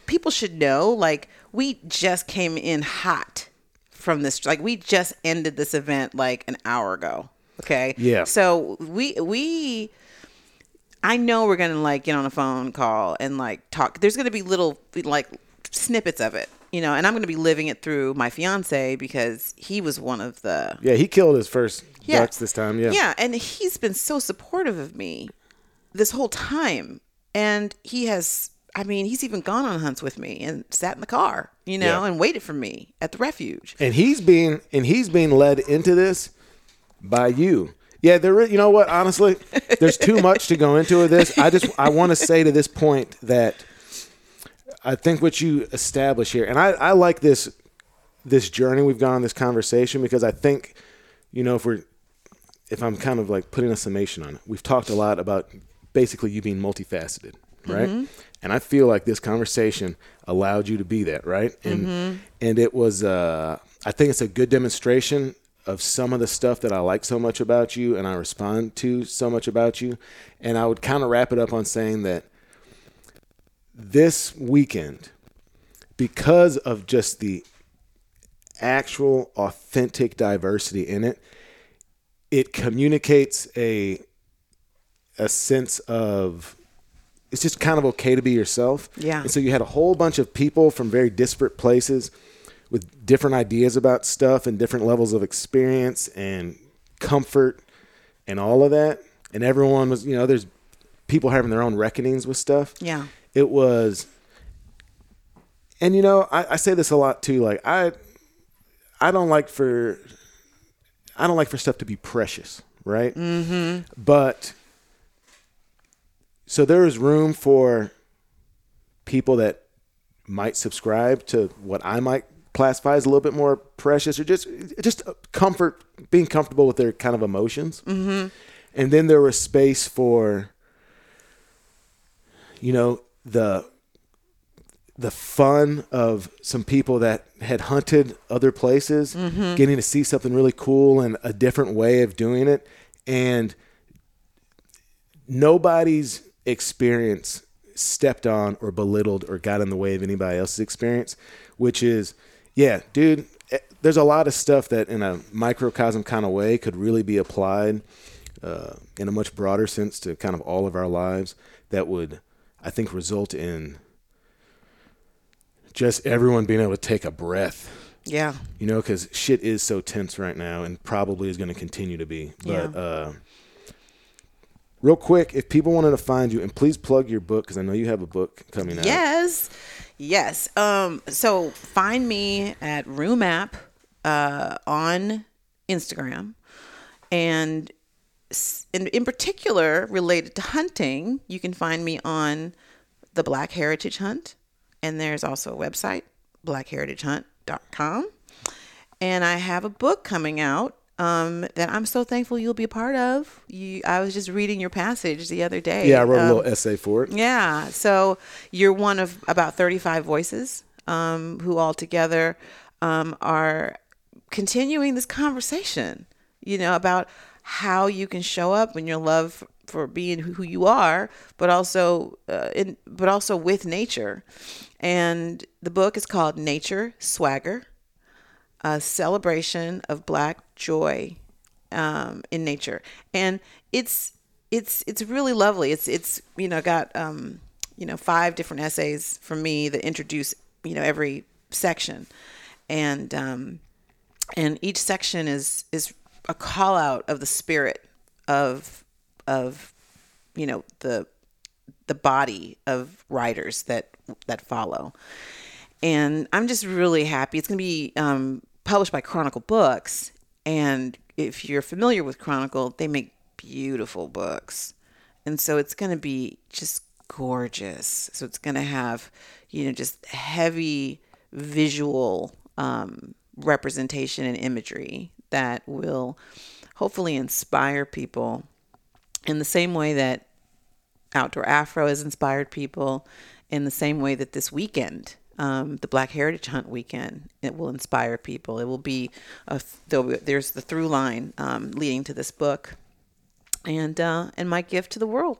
people should know, like, we just came in hot from this. Like, we just ended this event like an hour ago. Okay. Yeah. So we we. I know we're gonna like get on a phone call and like talk. There's gonna be little like snippets of it, you know, and I'm gonna be living it through my fiance because he was one of the Yeah, he killed his first Yeah. ducks this time. Yeah. yeah, and he's been so supportive of me this whole time. And he has, I mean, he's even gone on hunts with me and sat in the car, you know, Yeah. and waited for me at the refuge. and he's being and he's being led into this by you. Yeah, there. is- You know what? Honestly, there's too much to go into with this. I just I want to say to this point that I think what you establish here, and I, I like this this journey we've gone on this conversation because I think, you know, if we're if I'm kind of like putting a summation on it, we've talked a lot about basically you being multifaceted, right? And I feel like this conversation allowed you to be that, right? And and it was uh I think it's a good demonstration of some of the stuff that I like so much about you and I respond to so much about you. And I would kind of wrap it up on saying that this weekend, because of just the actual authentic diversity in it, it communicates a a sense of it's just kind of okay to be yourself. Yeah. And so you had a whole bunch of people from very disparate places with different ideas about stuff and different levels of experience and comfort and all of that. And everyone was, you know, there's people having their own reckonings with stuff. Yeah. It was and you know, I, I say this a lot too, like I I don't like for I don't like for stuff to be precious, right? Mm-hmm. But so there is room for people that might subscribe to what I might classify as a little bit more precious, or just just comfort, being comfortable with their kind of emotions. Mm-hmm. And then there was space for, you know, the the fun of some people that had hunted other places, getting to see something really cool and a different way of doing it, and nobody's experience stepped on or belittled or got in the way of anybody else's experience, which is, yeah, dude, eh, there's a lot of stuff that in a microcosm kind of way could really be applied uh, in a much broader sense to kind of all of our lives that would, I think, result in just everyone being able to take a breath Yeah. you know, because shit is so tense right now and probably is going to continue to be. But Yeah. uh, real quick, if people wanted to find you, and please plug your book because I know you have a book coming out. Yes. Yes. Um, so find me at Rue Mapp uh, on Instagram. And in, in particular, related to hunting, you can find me on the Black Heritage Hunt. And there's also a website, blackheritagehunt.com. And I have a book coming out um, that I'm so thankful you'll be a part of. You, I was just reading your passage the other day. Yeah, I wrote a Um, little essay for it. yeah. So you're one of about 35 voices um, who all together um, are continuing this conversation, you know, about how you can show up in your love for being who you are, but also uh, in, but also with nature. And the book is called Nature Swagger, a celebration of Black joy um, in nature, and it's it's it's really lovely. It's it's you know got um, you know, five different essays from me that introduce, you know, every section, and um, and each section is is a call out of the spirit of of you know the the body of writers that that follow. And i'm just really happy. It's going to be um, published by chronicle books and if you're familiar with chronicle they make beautiful books. And so it's going to be just gorgeous. So it's going to have you know just heavy visual um, representation and imagery that will hopefully inspire people in the same way that Outdoor Afro has inspired people, in the same way that this weekend, um, the Black Heritage Hunt weekend, it will inspire people. It will be, a, there's the through line um, leading to this book, and uh, and my gift to the world.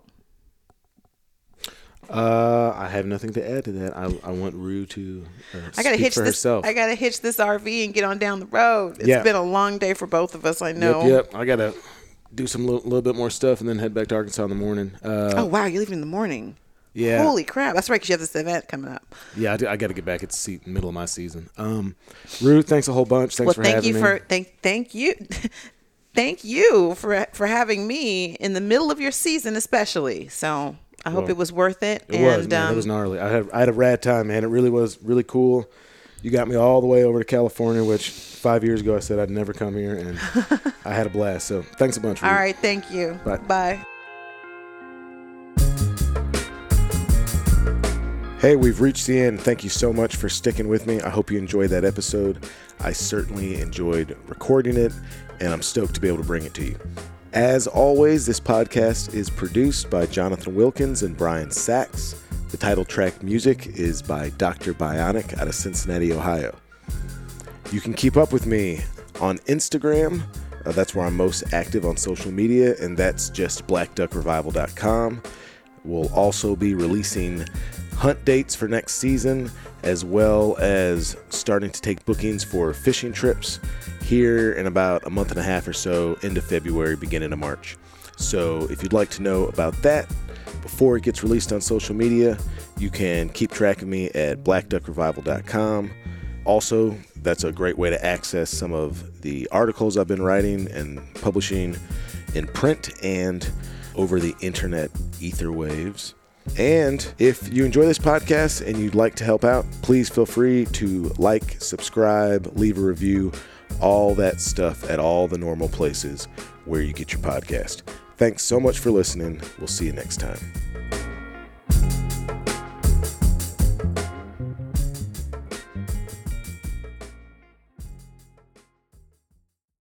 Uh, I have nothing to add to that. I, I want Rue to. Uh, I gotta hitch for this. herself. I gotta hitch this RV and get on down the road. It's Yeah. been a long day for both of us. I know. Yep, yep. I gotta do some little, little bit more stuff and then head back to Arkansas in the morning. Uh, Oh wow, you're leaving in the morning. Yeah, Holy crap! That's right, because you have this event coming up. yeah. I, I got to get back. It's se- middle of my season. Um, Rue, thanks a whole bunch. Thanks well, for thank having you me. for thank thank you, thank you for for having me in the middle of your season, especially. So I hope Well, it was worth it. It and was, man. um, it was gnarly. I had I had a rad time, man. It really was really cool. You got me all the way over to California, which five years ago I said I'd never come here, and I had a blast. So thanks a bunch. All right. Thank you. Bye. Bye. Hey, we've reached the end. Thank you so much for sticking with me. I hope you enjoyed that episode. I certainly enjoyed recording it, and I'm stoked to be able to bring it to you. As always, this podcast is produced by Jonathan Wilkins and Brian Sachs. The title track music is by Dr. Bionic out of Cincinnati, Ohio. You can keep up with me on Instagram. Uh, that's where I'm most active on social media, and that's just blackduckrevival.com. We'll also be releasing hunt dates for next season, as well as starting to take bookings for fishing trips here in about a month and a half or so, into February, beginning of March. So if you'd like to know about that before it gets released on social media, you can keep track of me at blackduckrevival.com. Also, that's a great way to access some of the articles I've been writing and publishing in print and over the internet ether waves. And if you enjoy this podcast and you'd like to help out, please feel free to like, subscribe, leave a review, all that stuff at all the normal places where you get your podcast. Thanks so much for listening. We'll see you next time.